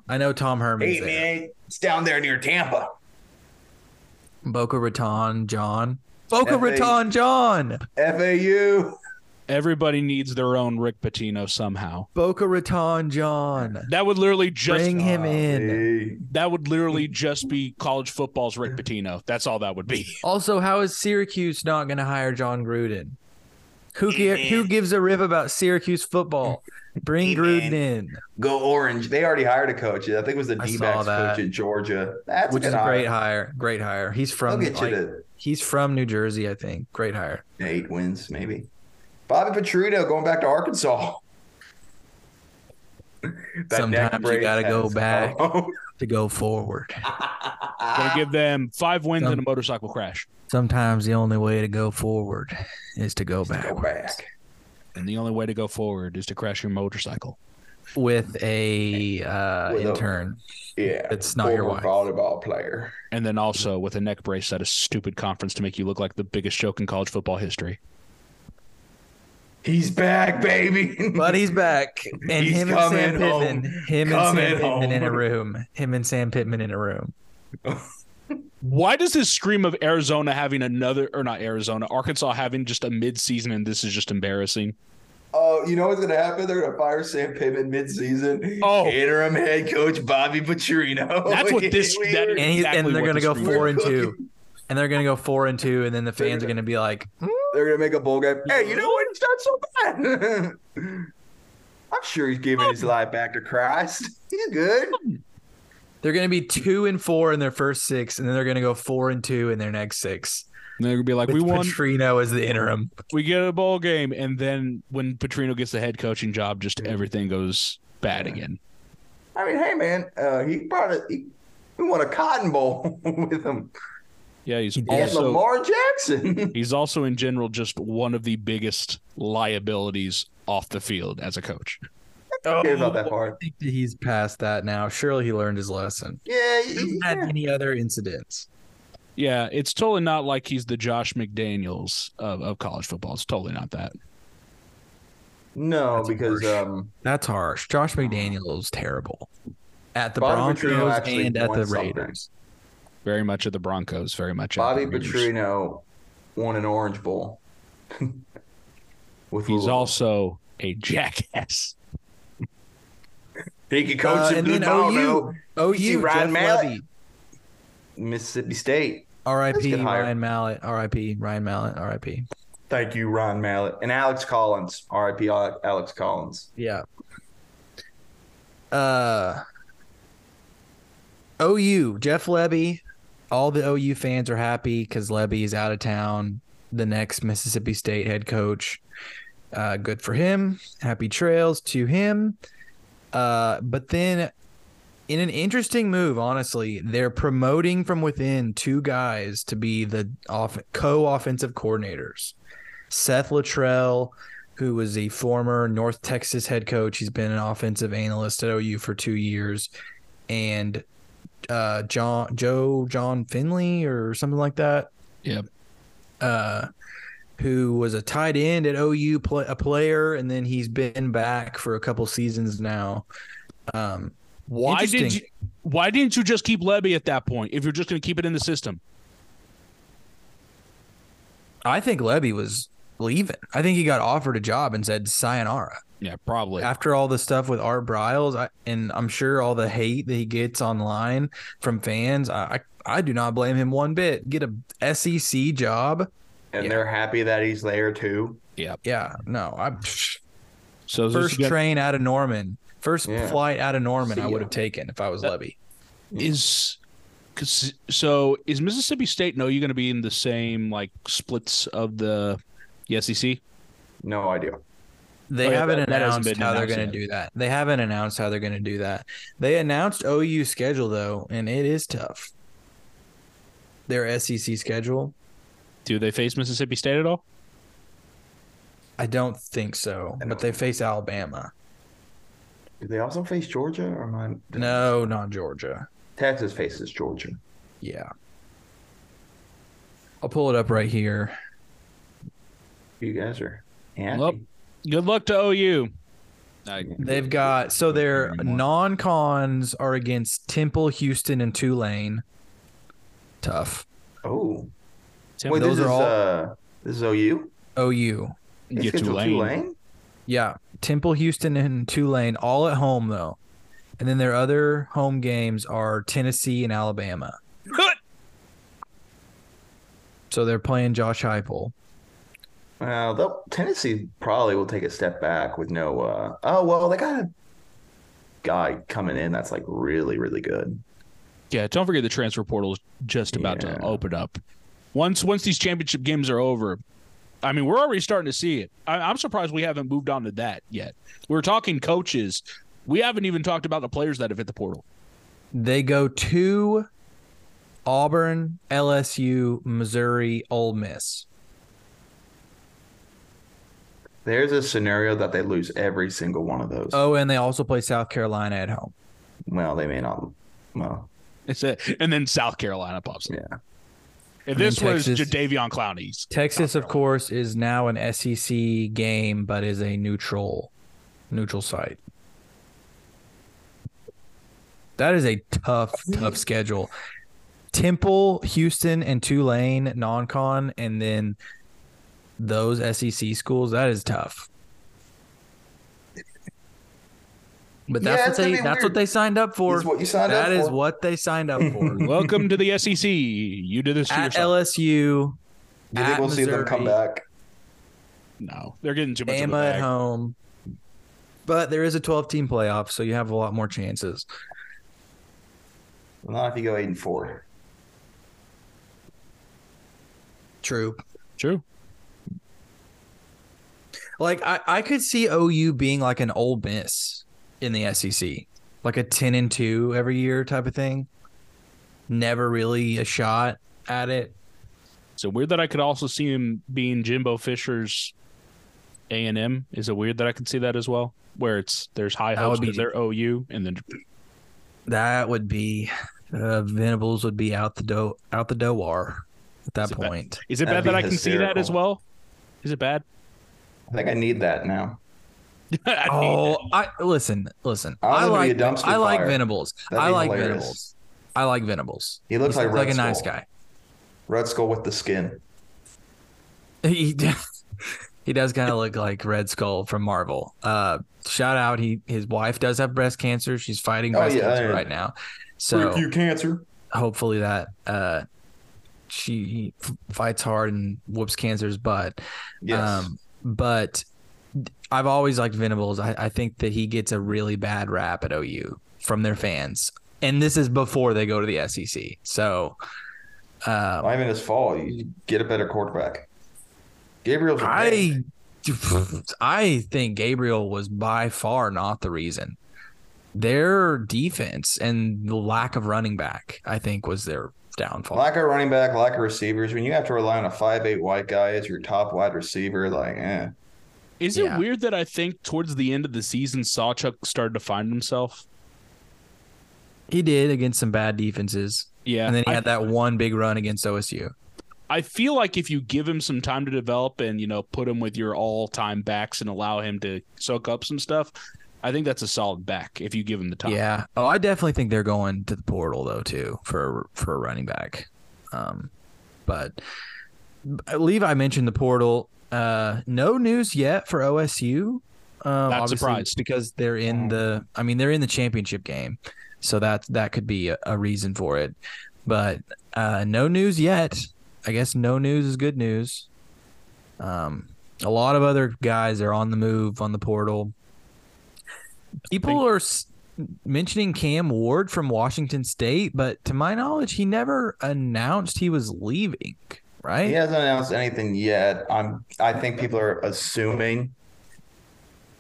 I know Tom Herman. Hey, there. man, it's down there near Tampa. Boca Raton John. Boca FAU. Raton John. FAU. Everybody needs their own Rick Pitino somehow. Boca Raton John. That would literally just Bring him ah, in. That would literally just be college football's Rick Pitino. That's all that would be. Also, how is Syracuse not going to hire Jon Gruden? Who gi- who gives a rip about Syracuse football? Bring Hey, Gruden man. in, Go Orange. They already hired a coach. I think it was the I D saw backs coach at Georgia. That's which a is a great hire. hire. Great hire. He's from get you like, to he's from New Jersey, I think. Great hire. eight wins, maybe. Bobby Petrino going back to Arkansas. Sometimes you gotta go back. Oh. To go forward. Gonna give them five wins Some- and a motorcycle crash. Sometimes the only way to go forward is to go Go backwards. back. And the only way to go forward is to crash your motorcycle. with a uh, With a- intern. Yeah. It's not your wife. volleyball player. And then also with a neck brace at a stupid conference to make you look like the biggest joke in college football history. He's back, baby. But he's back, and He's him and Sam coming Pittman, home. him and Coming Sam Pittman in a room, him and Sam Pittman in a room. Why does this scream of Arizona having another or not Arizona, Arkansas having just a mid-season and this is just embarrassing? Oh, you know what's gonna happen? They're gonna fire Sam Pittman midseason. Oh. interim head coach Bobby Petrino. That's what this- We that is- And, he's, Exactly and they're gonna go four and two, and they're gonna go four and two, and then the They're fans are gonna- gonna be like, "Hmm, They're gonna make a bowl game. Hey, you know what? It's not so bad. I'm sure he's giving his life back to Christ. He's good. They're going to be two and four in their first six, and then they're going to go four and two in their next six. And they're gonna be like, With we won, Petrino as the interim. we get a bowl game, and then when Petrino gets the head coaching job, just everything goes bad again. I mean, hey man, uh, he probably he, he won a Cotton Bowl with him. Yeah, he's And also Lamar Jackson. he's also in general just one of the biggest liabilities off the field as a coach. Oh, cares about that part? I think that he's past that now. Surely he learned his lesson. yeah, He hasn't had any other incidents. Yeah, it's totally not like he's the Josh McDaniels of, of college football. It's totally not that. no, That's because harsh. um, That's harsh. Josh McDaniel's is terrible at the Bobby Broncos and at won the something. Raiders. Very much at the Broncos, very much at Bobby the Raiders. Petrino won an Orange Bowl. With He's Louisville. also a jackass. He could coach Uh, and then OU. OU, see Ryan Jeff Mallett? Lebby, Mississippi State. R.I.P. Ryan Mallett, R.I.P. Ryan Mallett, R.I.P. Thank you, Ryan Mallett and Alex Collins. R.I.P. Alex Collins. Yeah. Uh, OU, Jeff Lebby. All the OU fans are happy because Lebby is out of town. The next Mississippi State head coach. Uh, good for him. Happy trails to him. Uh, but then, in an interesting move, honestly, they're promoting from within two guys to be the off- co-offensive coordinators. Seth Littrell, who was a former North Texas head coach. He's been an offensive analyst at OU for two years, and uh, John Joe Jon Finley or something like that. Yep. Uh, who was a tight end at OU, play, a player, and then he's been back for a couple seasons now. Um, Why did you, why didn't you just keep Lebby at that point if you're just gonna keep it in the system? I think Lebby was leaving. I think he got offered a job and said sayonara. Yeah, probably. after all the stuff with Art Briles, I, and I'm sure all the hate that he gets online from fans, I, I I do not blame him one bit. Get a SEC job, And Yeah. they're happy that he's there too. yeah, Yeah. no, I'm. So is this first gonna- train out of Norman, first Yeah. flight out of Norman, See I would have taken if I was That- Lebby. is cause, so is Mississippi State No, you're going to be in the same like splits of the, the SEC? No idea. They Oh, yeah, haven't that- that hasn't announced how they're going to do that. They haven't announced how they're going to do that. They announced OU schedule though, and it is tough. Their SEC schedule. Do they face Mississippi State at all? I don't think so, but don't they face Alabama. Do they also face Georgia or am I? No, not Georgia. Texas faces Georgia. Yeah. I'll pull it up right here. You guys are happy. Well, Good luck to OU. They've got so their non-cons are against Temple, Houston, and Tulane. Tough. oh, Tim, wait, those this are is all- uh, this is OU. OU. They get scheduled Tulane. Yeah. Temple, Houston, and Tulane all at home though. And then their other home games are Tennessee and Alabama. So they're playing Josh Heupel. Well, they'll- Tennessee probably will take a step back with no. Uh, oh well, they got a guy coming in that's like really, really good. Yeah, don't forget the transfer portal is just about Yeah. to open up. Once once these championship games are over, I mean, we're already starting to see it. I, I'm surprised we haven't moved on to that yet. We're talking coaches. We haven't even talked about the players that have hit the portal. They go to Auburn, LSU, Missouri, Ole Miss. There's a scenario that they lose every single one of those. Oh, and they also play South Carolina at home. Well, they may not. Well, It's a, and then South Carolina pops up. yeah. And this was Texas. Jadeveon Clowney's, Texas, of course, is now an SEC game, but is a neutral neutral site. That is a tough, tough schedule. Temple, Houston, and Tulane non-con, and then those SEC schools. That is tough. But that's Yeah, what they that's weird. what they signed up for. That's what you signed up That is for. what they signed up for. welcome to the SEC. You did this to At yourself. LSU, Do you think we'll see them come back? no, they're getting too much of Bama at home. But there is a 12 team playoff, so you have a lot more chances. Well, not if you go eight and four. True. True. Like I, I could see OU being like an Ole Miss in the SEC, like a ten and two every year type of thing. Never really a shot at it. So weird that I could also see him being Jimbo Fisher's A and M. Is it weird that I could see that as well? Where it's there's high That hopes would be- because they're OU, and then That would be uh, Venables would be out the do out the door at that Is it bad? point. is it That'd bad that be I can see that as well? Is it bad? I think I need that now. I Oh, I listen, listen. I'm I like a dumpster I like. Venables. I like hilarious. Venables. I like Venables. He looks He like seems like a nice guy. Red Skull with the skin. He he does kind of look like Red Skull from Marvel. Uh, shout out, he his wife does have breast cancer. She's fighting Oh, breast yeah, cancer yeah. right now. So you cancer. hopefully that uh, she f- fights hard and whoops cancer's butt. Yes. Um, but I've always liked Venables. I, I think that he gets a really bad rap at OU from their fans, and this is before they go to the SEC. So. Um, Not even his fault. You get a better quarterback. Gabriel's I I think Gabriel was by far not the reason. Their defense and the lack of running back, I think, was their downfall. lack of running back, lack of receivers. When you have to rely on a five eight white guy as your top wide receiver, like, eh. Is it weird that I think towards the end of the season, Sawchuk started to find himself? He did against some bad defenses, Yeah, and then he I- had that one big run against OSU. I feel like if you give him some time to develop and you know put him with your all-time backs and allow him to soak up some stuff, I think that's a solid back if you give him the time. Yeah. Oh, I definitely think they're going to the portal though too for for a running back. Um, but Levi mentioned the portal. Uh, no news yet for OSU. Um, Not surprised. because they're in the. I mean, they're in the championship game, so that that could be a, a reason for it. But uh, no news yet. I guess no news is good news. Um, a lot of other guys are on the move on the portal. People are s- mentioning Cam Ward from Washington State, but to my knowledge, he never announced he was leaving. Right? He hasn't announced anything yet. I'm. I think people are assuming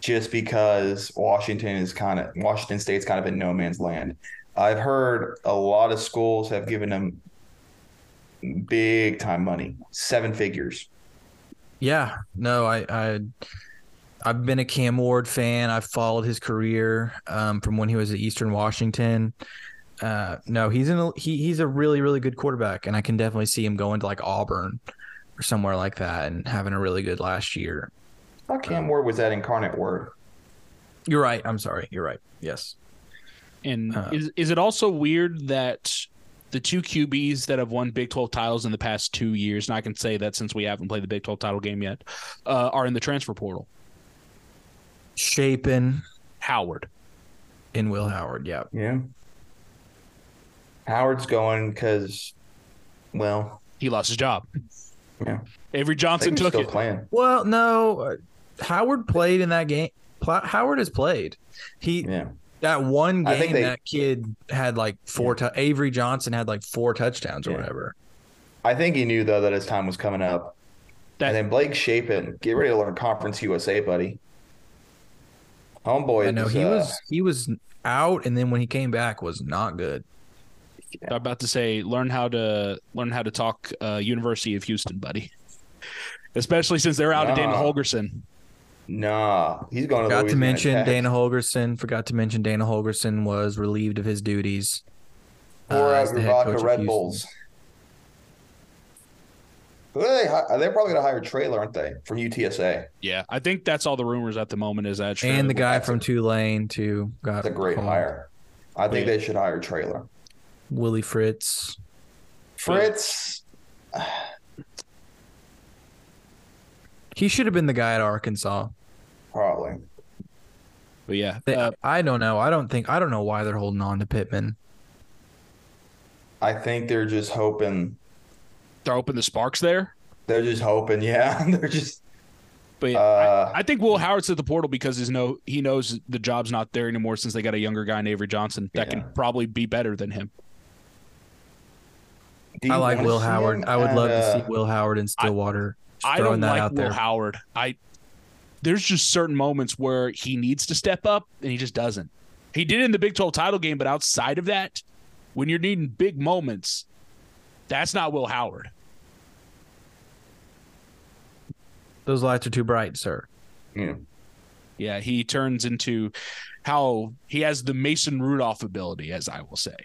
just because Washington is kind of Washington State's kind of in no man's land. I've heard a lot of schools have given him big time money, seven figures. Yeah, no, I, I, I've been a Cam Ward fan. I've followed his career um, from when he was at Eastern Washington. Uh, no, he's in. A, he he's a really really good quarterback, and I can definitely see him going to like Auburn or somewhere like that and having a really good last year. I thought Cam Ward was that incarnate word. You're right. I'm sorry. You're right. Yes. And Uh, is is it also weird that the two QBs that have won Big 12 titles in the past two years, and I can say that since we haven't played the Big 12 title game yet, uh, are in the transfer portal? Shapen Howard. in Will Howard. Yeah. Yeah. Howard's going because, well, He lost his job. yeah. Avery Johnson took still it. playing. Well, no, uh, Howard played in that game. Howard has played. He Yeah. that one I game think they- that kid had like four. tou- Avery Johnson had like four touchdowns or Yeah. whatever. I think he knew though that his time was coming up. That- and then Blake Shapen, get ready to learn Conference USA, buddy. Homeboy, I know is, he uh, was he was out, and then when he came back, was not good. I'm about to say, learn how to learn how to talk uh, University of Houston, buddy. Especially since they're out of Dana Nah. Holgorsen. Nah, he's going to. Forgot to Louisiana mention Tech. Dana Holgorsen. Forgot to mention Dana Holgorsen was relieved of his duties. Or uh, out as the your head coach Red Houston. Bulls. Are They, they're probably going to hire Traylor, aren't they, from UTSA? Yeah, I think that's all the rumors at the moment is that and the guy from Tulane too got That's a great called. hire. I think Yeah. they should hire Traylor. Willie Fritz. Fritz, He should have been the guy at Arkansas. probably. But yeah, They, uh, I don't know. I don't think. I don't know why they're holding on to Pittman. I think they're just hoping. they're hoping the sparks there. They're just hoping. Yeah, they're just. But yeah, Uh, I, I think Will Howard's at the portal because he's no he knows the job's not there anymore since they got a younger guy, Avery Johnson, that Yeah. can probably be better than him. Do you I like Will Howard. I would at, love to uh, see Will Howard in Stillwater. Just I throwing don't that like out Will there. Howard. I there's just certain moments where he needs to step up and he just doesn't. He did in the Big 12 title game, but outside of that, when you're needing big moments, that's not Will Howard. Those lights are too bright, sir. Yeah. Yeah, he turns into how he has the Mason Rudolph ability, as I will say.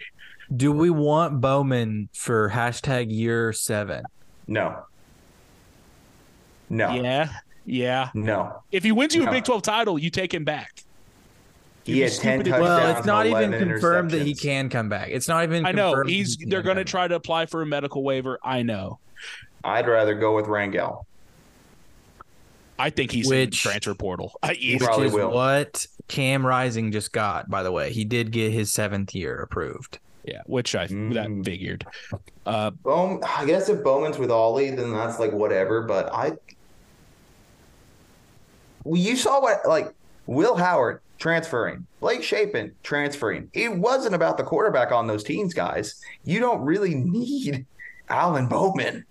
Do we want Bowman for hashtag year seven? No. No. Yeah, yeah. No. If he wins you a Big 12 title, you take him back. He You'd had 10 stupid if- touchdowns. Well, it's not even confirmed that he can come back. It's not even. I know he's he they're going to try to apply for a medical waiver. I know. I'd rather go with Rangel. I think he's in the transfer portal. I, He. Which probably is will. what Cam Rising just got, by the way. He did get his seventh year approved. Yeah, which I that Mm. figured. Uh, Bowman, I guess if Bowman's with Ollie, then that's like whatever. But I, well, you saw what like Will Howard transferring, Blake Shapen transferring. It wasn't about the quarterback on those teams, guys. You don't really need Alan Bowman.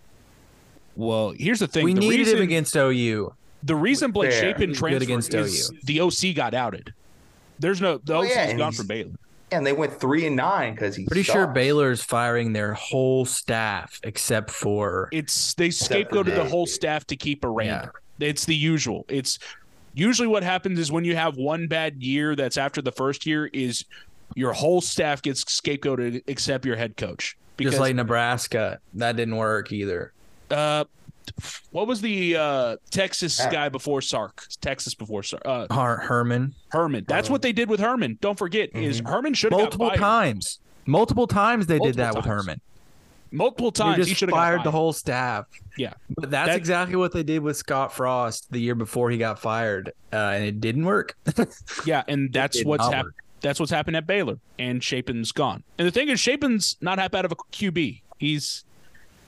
well, here's the thing: we the needed reason, him against OU. the reason Blake Fair. Shapen transferred against is OU. the OC got outed. There's no the Oh, OC's yeah, gone from Baylor. And they went three and nine because he's Pretty sure. Baylor's firing their whole staff except for It's they Except scapegoated the Dave. whole staff to keep a random. It's the usual. It's usually what happens is when you have one bad year that's after the first year is your whole staff gets scapegoated except your head coach. Because just like Nebraska. That didn't work either. uh what was the uh Texas guy before Sark? Texas before Sark. Uh Her- Herman Herman. That's what they did with Herman. Don't forget is Herman should have got multiple times. Multiple times they did Multiple that with. Herman. Multiple They times he just should have fired got the whole staff. Yeah. But that's That- exactly what they did with Scott Frost the year before he got fired, uh, and it didn't work. Yeah, and that's what's happened. That's what's happened at Baylor, and Shapen's gone. And the thing is, Shapen's not that bad of a QB. He's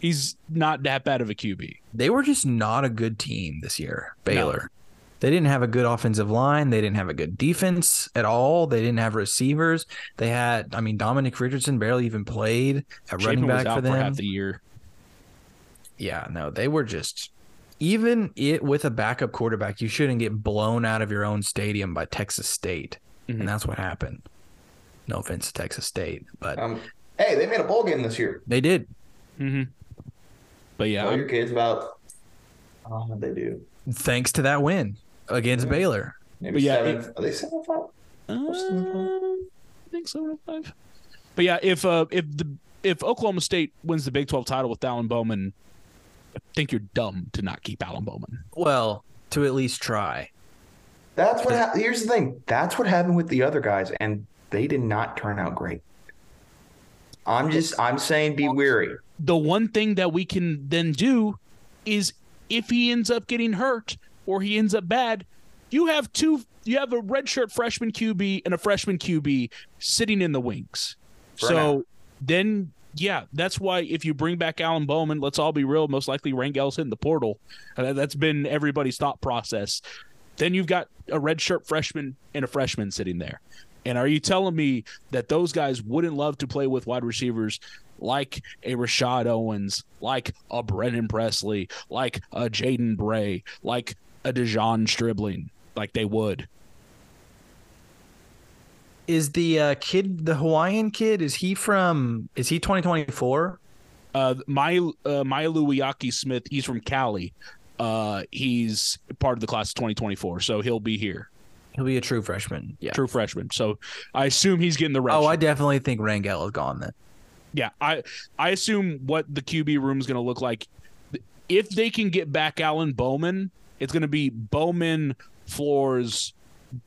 he's not that bad of a QB. they were just not a good team this year. Baylor. They didn't have a good offensive line. They didn't have a good defense at all. They didn't have receivers. They had, I mean, Dominic Richardson barely even played at running Shapen was back out for them. half the year. Yeah, no, they were just even it with a backup quarterback, you shouldn't get blown out of your own stadium by Texas State. Mhm. And that's what happened. No offense to Texas State, but Um, hey, they made a bowl game this year. they did. hmm But yeah, Tell I'm- your kids about. Oh, they do. Thanks to that win against Yeah. Baylor. Maybe But yeah, seven. are they seven five? uh, I think so. Five. But yeah, if uh, if the if Oklahoma State wins the Big Twelve title with Alan Bowman, I think you're dumb to not keep Alan Bowman. Well, to at least try. That's what. hap here's the thing. That's what happened with the other guys, and they did not turn out great. I'm just. I'm saying, be weary. The one thing that we can then do is if he ends up getting hurt or he ends up bad, you have two you have a redshirt freshman QB and a freshman QB sitting in the wings. For so now. then yeah, that's why if you bring back Alan Bowman, let's all be real, most likely Rangel's hitting the portal. Uh, that's been everybody's thought process. Then you've got a redshirt freshman and a freshman sitting there. And are you telling me that those guys wouldn't love to play with wide receivers like a Rashod Owens, like a Brennan Presley, like a Jaden Bray, like a De'Zhaun Stribling, like they would? Is the uh, kid the Hawaiian kid? Is he from? Is he 2024? Uh, my uh, Maealiuaki Smith, he's from Cali. Uh, he's part of the class of 2024, so he'll be here. He'll be a true freshman. Yeah. True freshman. So I assume he's getting the red. Oh, I definitely think Rangel is gone then. Yeah. I I assume what the QB room is going to look like. If they can get back Alan Bowman, it's going to be Bowman, Flores,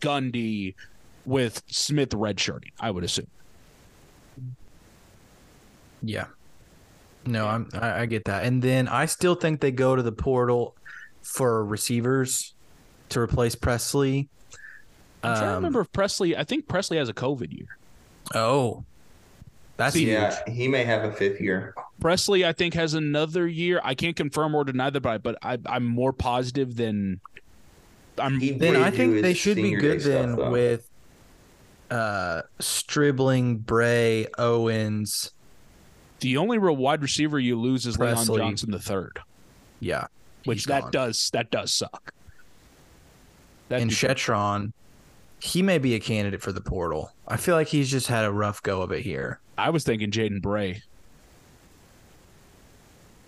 Gundy, with Smith redshirting. I would assume. Yeah. No, I'm I, I get that. And then I still think they go to the portal for receivers to replace Presley. I'm trying to Um, remember if Presley. I think Presley has a COVID year. Oh. That's See, huge. Yeah, he may have a fifth year. Presley, I think, has another year. I can't confirm or deny that, but but I, I'm more positive than I'm. He Then I think they should be good day stuff, then with uh Stribling, Bray, Owens, The only real wide receiver you lose is Presley. Leon Johnson the third, Yeah. which that gone. does that does suck. That and Shettron, he may be a candidate for the portal. I feel like he's just had a rough go of it here. I was thinking Jaden Bray.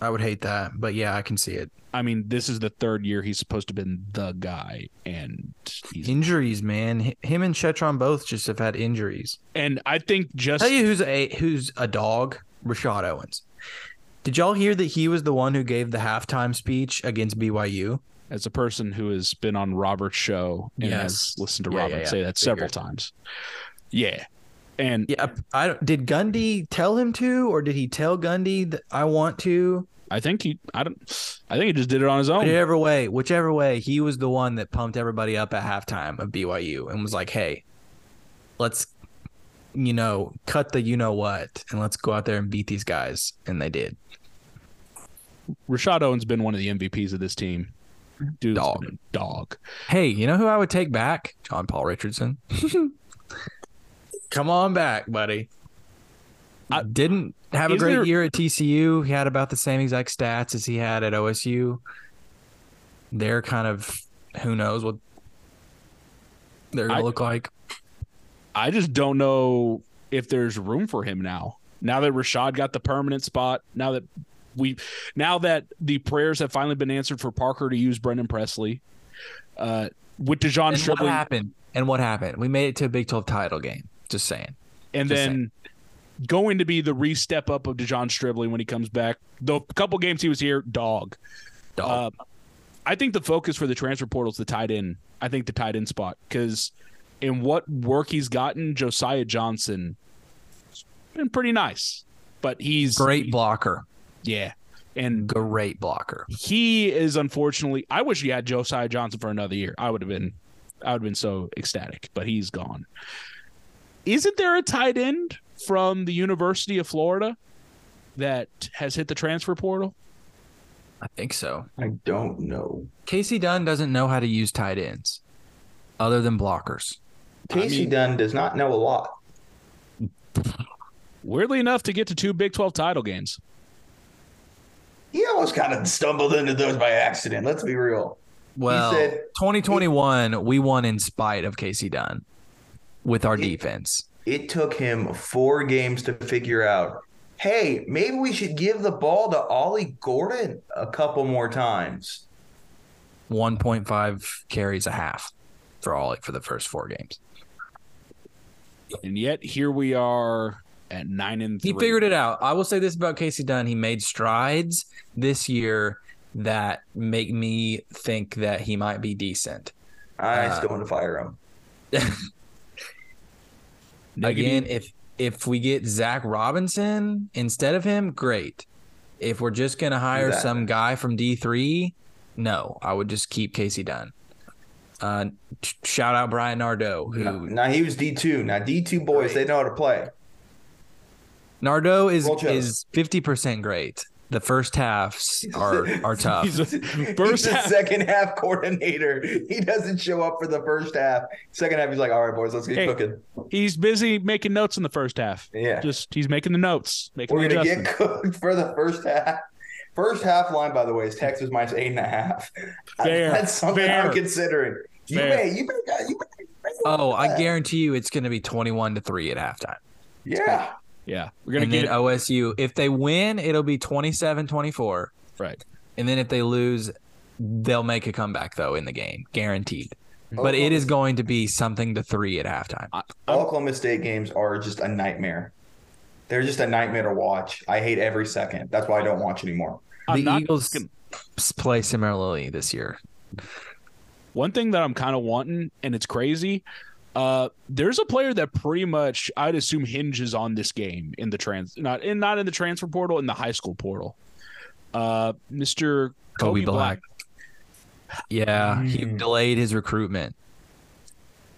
I would hate that, but yeah, I can see it. I mean, this is the third year he's supposed to have been the guy, and Injuries, man. Him and Shettron both just have had injuries. and I think just Tell you who's a who's a dog? Rashod Owens. Did y'all hear that he was the one who gave the halftime speech against BYU? As a person who has been on Robert's show and Yes. has listened to Yeah, Robert yeah, yeah. say that several Figured. times. Yeah. And Yeah, I don't, did Gundy tell him to, or did he tell Gundy that I want to? I think he I don't I think he just did it on his own. Whichever way, whichever way, he was the one that pumped everybody up at halftime of BYU and was like, "Hey, let's, you know, cut the you know what, and let's go out there and beat these guys." And they did. Rashod Owen's been one of the MVPs of this team. Dude's Dog. dog. Hey, you know who I would take back? John Paul Richardson. Come on back, buddy. I- didn't have a great there- year at TCU. He had about the same exact stats as he had at OSU. They're kind of who knows what they're gonna I- look like. I just don't know if there's room for him now. Now that Rashod got the permanent spot, now that we now that the prayers have finally been answered for Parker to use Brennan Presley, uh, with De'Zhaun And what happened? And what happened? We made it to a Big 12 title game. Just saying. and Just then going to be the re-step up of De'Zhaun Stribling when he comes back. The couple games he was here, dog. Dog. Uh, I think the focus for the transfer portal is the tight end. I think the tight end spot because in what work he's gotten, Josiah Johnson been pretty nice, but he's Great blocker. Yeah, and Great blocker. he is unfortunately. I wish he had Josiah Johnson for another year. I would have been, I would have been so ecstatic, but he's gone. Isn't there a tight end from the University of Florida that has hit the transfer portal? I think so. I don't know. Kasey Dunn doesn't know how to use tight ends other than blockers. Kasey mean- Dunn does not know a lot. Weirdly enough, to get to two Big Twelve title games. He almost kind of stumbled into those by accident. Let's be real. Well, said- 2021, we won in spite of Kasey Dunn with our He- defense. It took him four games to figure out. Hey, maybe we should give the ball to Ollie Gordon a couple more times. 1.5 carries a half for all for the first four games. And yet here we are at nine and three. He figured it out. I will say this about Kasey Dunn: he made strides this year that make me think that he might be decent. I Uh, still want to fire him. Again, if if we get Zach Robinson instead of him, great. If we're just gonna hire that. some guy from D three, no, I would just keep Kasey Dunn. Uh, shout out Bryan Nardo, who No, now he was D two. Now D two boys, they know how to play. Nardo is Roll is fifty percent great. The first halves are are tough. He's a first the half. second half coordinator. He doesn't show up for the first half. Second half, he's like, "All right, boys, let's get Hey. cooking." He's busy making notes in the first half. Yeah, Just he's making the notes, making we're the gonna get cooked for the first half. First half line, by the way, is Texas minus eight and a half. Fair. That's something Fair. I'm considering. You Fair. may, you may, you may. Oh, I guarantee you, it's going to be twenty-one to three at halftime. Yeah, Yeah, we're gonna get OSU, if they win, it'll be 27-24. right. And then if they lose, they'll make a comeback though in the game, guaranteed. Oh, But it is going to be something to three at halftime. I, all Oklahoma State games are just a nightmare. They're just a nightmare to watch. I hate every second. That's why I don't watch anymore. I'm the Eagles gonna- s- play similarly this year. One thing that I'm kind of wanting, and it's crazy. Uh, there's a player that pretty much I'd assume hinges on this game in the trans, not in not in the transfer portal, in the high school portal. Uh, Mr. Kobe, Black. Yeah, he Mm. delayed his recruitment.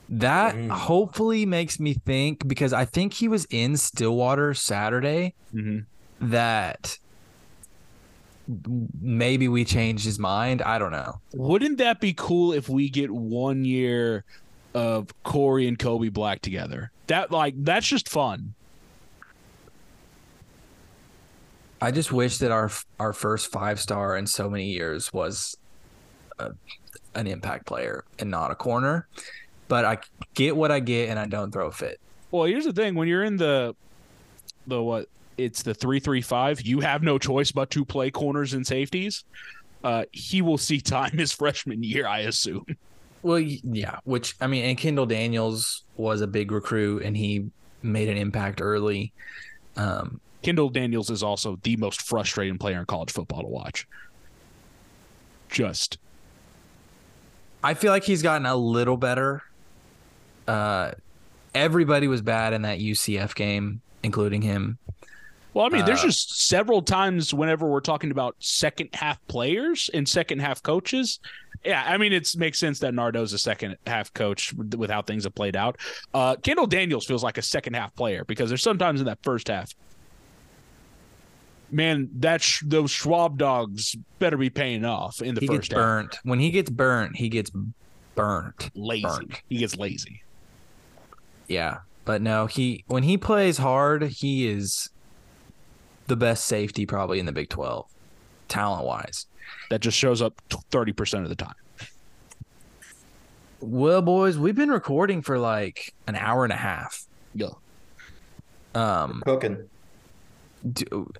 That Mm. hopefully makes me think because I think he was in Stillwater Saturday Mhm. that maybe we changed his mind. I don't know. Wouldn't that be cool if we get one year of Corey and Kobe Black together? That like that's just fun. I just wish that our our first five star in so many years was a, an impact player and not a corner. But I get what I get, and I don't throw a fit. Well, here's the thing: when you're in the the what it's the three three five, you have no choice but to play corners and safeties. Uh, he will see time his freshman year, I assume. Well, yeah, which I mean, and Kendall Daniels was a big recruit, and he made an impact early. Um, Kendall Daniels is also the most frustrating player in college football to watch. Just, I feel like he's gotten a little better. Uh, everybody was bad in that UCF game, including him. Well, I mean, there's Uh, just several times whenever we're talking about second half players and second half coaches. Yeah, I mean, it makes sense that Nardo's a second half coach with how things have played out. Uh, Kendall Daniels feels like a second half player because there's sometimes in that first half. Man, that sh- those Schwab dogs better be paying off in the He gets first half. burnt. When he gets burnt, he gets burnt. Lazy. Burnt. He gets lazy. Yeah, but no, he when he plays hard, he is the best safety probably in the Big Twelve, talent wise. That just shows up thirty percent of the time. Well, boys, we've been recording for like an hour and a half. Yeah. Um, Cooking. do,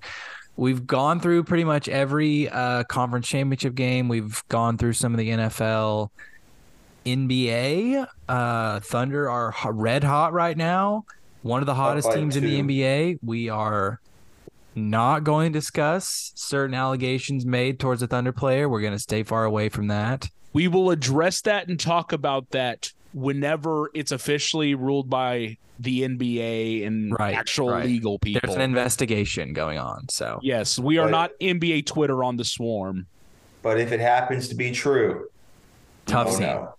we've gone through pretty much every uh, conference championship game. We've gone through some of the NFL, NBA. Uh, Thunder are red hot right now. One of the hottest by teams in the. NBA. We are not going to discuss certain allegations made towards a Thunder player. We're going to stay far away from that. We will address that and talk about that whenever it's officially ruled by the NBA and Right, actual right. legal people. There's an investigation going on. So yes, we are But- not NBA Twitter on the swarm. But if it happens to be true, tough oh scene. no.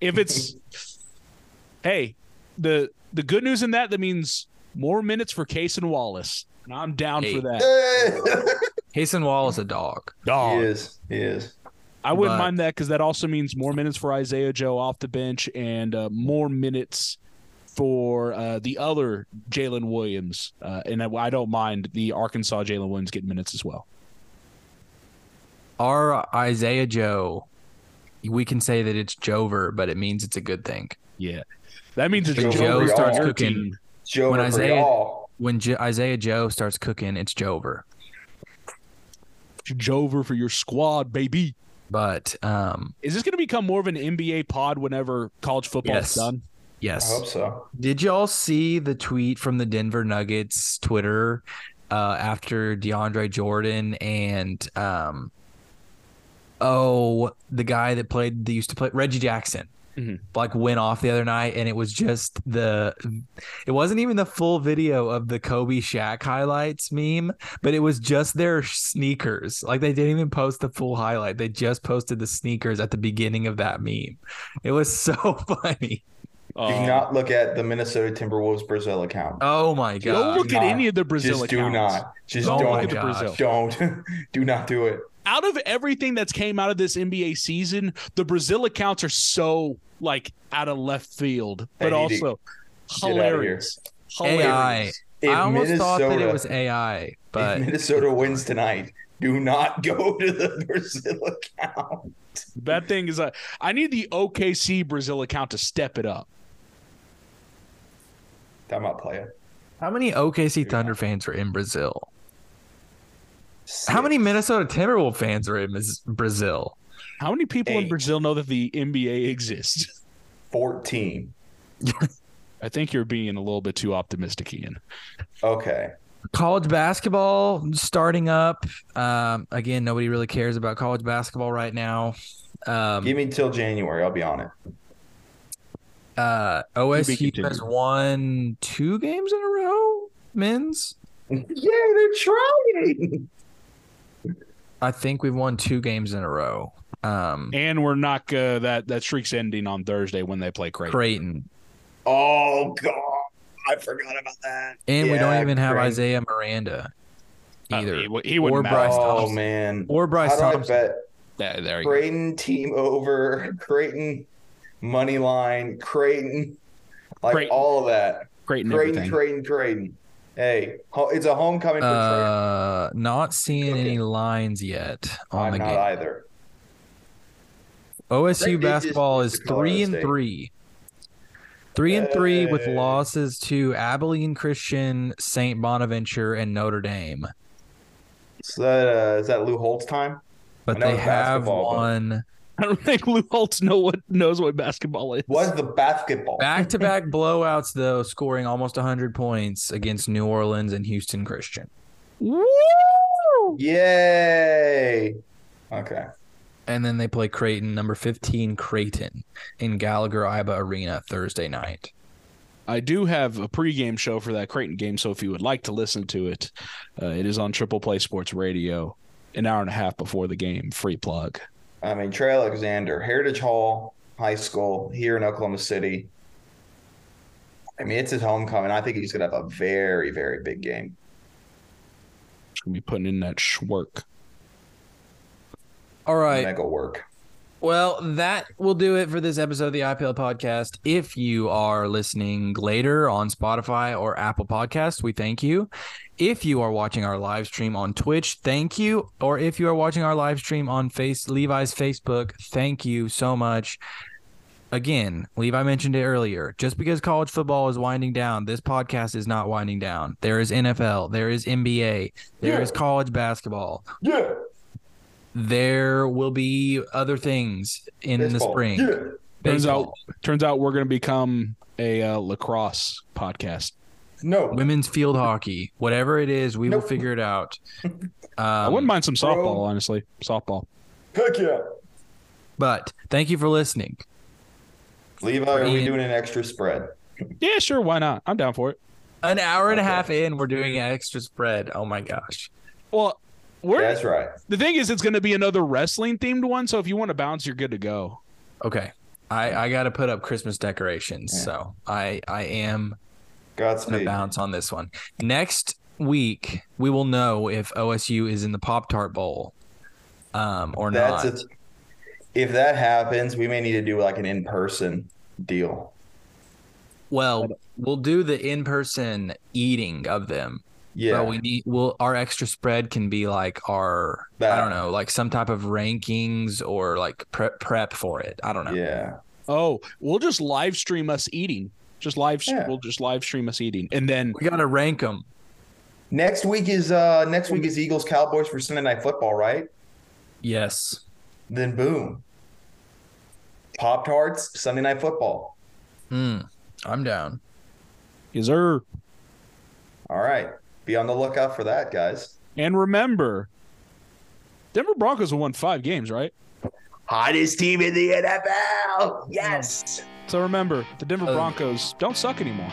If it's hey, the the good news in that that means more minutes for Cason Wallace. And I'm down Hey. for that. Hasten Wall is a dog. he is. He is. I wouldn't But- mind that because that also means more minutes for Isaiah Joe off the bench and uh, more minutes for uh, the other Jalen Williams. Uh, and I, I don't mind the Arkansas Jalen Williams getting minutes as well. Our Isaiah Joe, we can say that it's Jover, but it means it's a good thing. Yeah, that means it's Joe Joe starts starts cooking. cooking. Joe When for Isaiah- y'all. When J- Isaiah Joe starts cooking, it's Jover. Jover for your squad, baby. But um, Is this going to become more of an NBA pod whenever college football Yes. is done? Yes. I hope so. did y'all see the tweet from the Denver Nuggets Twitter uh, after DeAndre Jordan and um, oh, the guy that played, they used to play Reggie Jackson. Mhm. Like went off the other night, and it was just the. It wasn't even the full video of the Kobe Shaq highlights meme, but it was just their sneakers. Like they didn't even post the full highlight; they just posted the sneakers at the beginning of that meme. It was so funny. Do Uh, not look at the Minnesota Timberwolves Brazil account. Oh my god! don't look Do at not. any of the Brazil Just do accounts. not. Just Don't Oh look at the gosh. Brazil. don't. do not do it. Out of everything that's came out of this NBA season, the Brazil accounts are so like out of left field, but They also hilarious. Hilarious. AI. If I almost Minnesota, thought that it was AI, but if Minnesota wins tonight, do not go to the Brazil account. That thing is a. I need the OKC Brazil account to step it up. Time out, player. how many OKC Thunder fans are in Brazil? How many Minnesota Timberwolves fans are in Brazil? How many people in Brazil know that the NBA exists? 14. I think you're being a little bit too optimistic, Ian. Okay. College basketball starting up. Um, again, nobody really cares about college basketball right now. Um, Give me till January. I'll be on it. uh, be OSU has won two games in a row, men's. yeah, they're trying. I think we've won two games in a row. Um, And we're not uh, that that streak's ending on Thursday when they play Creighton. Creighton. Oh, God. I forgot about that. And we don't even have Creighton. Isaiah Miranda Uh, either. he, he wouldn't Or matter. Bryce Oh, Thompson. man. or Bryce How do I bet There, there you go. Creighton team over Creighton money line Creighton like Creighton. all of that Creighton Creighton everything. Creighton Creighton Hey, it's a homecoming for Uh, not seeing any lines yet on I'm the not game. either. OSU did just basketball lose is to Colorado three and State. three. Three and three with Hey. losses to Abilene Christian, St. Bonaventure, and Notre Dame. Is that uh, is that Lou Holtz time? But know they it's have basketball, but- won I don't think Lou Holtz know what knows what basketball is. Was the basketball? back to back blowouts, though, scoring almost 100 points against New Orleans and Houston Christian. Woo! Yay! Okay. And then they play Creighton, number 15, Creighton, in Gallagher Iba Arena Thursday night. I do have a pregame show for that Creighton game, so if you would like to listen to it, uh, it is on Triple Play Sports Radio, an hour and a half before the game. Free plug. I mean, Trey Alexander, Heritage Hall High School here in Oklahoma City. I mean, it's his homecoming. I think he's going to have a very, very big game. Just gonna be putting in that schwork. All right. Mega work. Well, that will do it for this episode of the IPL podcast. If you are listening later on Spotify or Apple Podcasts, we thank you. If you are watching our live stream on Twitch, thank you. Or if you are watching our live stream on Face Levi's Facebook, thank you so much. Again, Levi mentioned it earlier. Just because college football is winding down, this podcast is not winding down. There is NFL, there is NBA, there is Yeah. college basketball. Yeah. There will be other things in the spring. Yeah. Turns out, turns out we're gonna become a uh, lacrosse podcast. No. women's field hockey, whatever it is, we will figure it out. I Um, wouldn't mind some softball, bro. honestly. Softball. Heck yeah. but thank you for listening. Levi, are we doing an extra spread? Yeah, sure. Why not? I'm down for it. An hour and a half in, we're doing an extra spread. Oh my gosh. Well, we're That's right. the thing is, it's going to be another wrestling themed one. So if you want to bounce, you're good to go. Okay. I, I got to put up Christmas decorations, Yeah. so I I am gonna bounce on this one. Next week, we will know if OSU is in the Pop Tart Bowl, um, or That's not. a, if that happens, we may need to do like an in person deal. well, we'll do the in-person eating of them. Yeah. But we need well our extra spread can be like our I don't know, like some type of rankings or like prep prep for it. I don't know. yeah. Oh, we'll just live stream us eating. Just live. Yeah. We'll just live stream us eating, and then We got to rank them. Next week is uh next week is Eagles Cowboys for Sunday night football, right? Yes. Then boom. Pop Tarts, Sunday night football. Hmm. I'm down. is there. All right. Be on the lookout for that, guys. And remember, Denver Broncos have won five games, right? Hottest team in the NFL. Yes. So remember, the Denver Uh, Broncos don't suck anymore.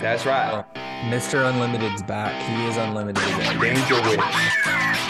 That's right. Mr. Unlimited's back. He is unlimited again. Danger Witch.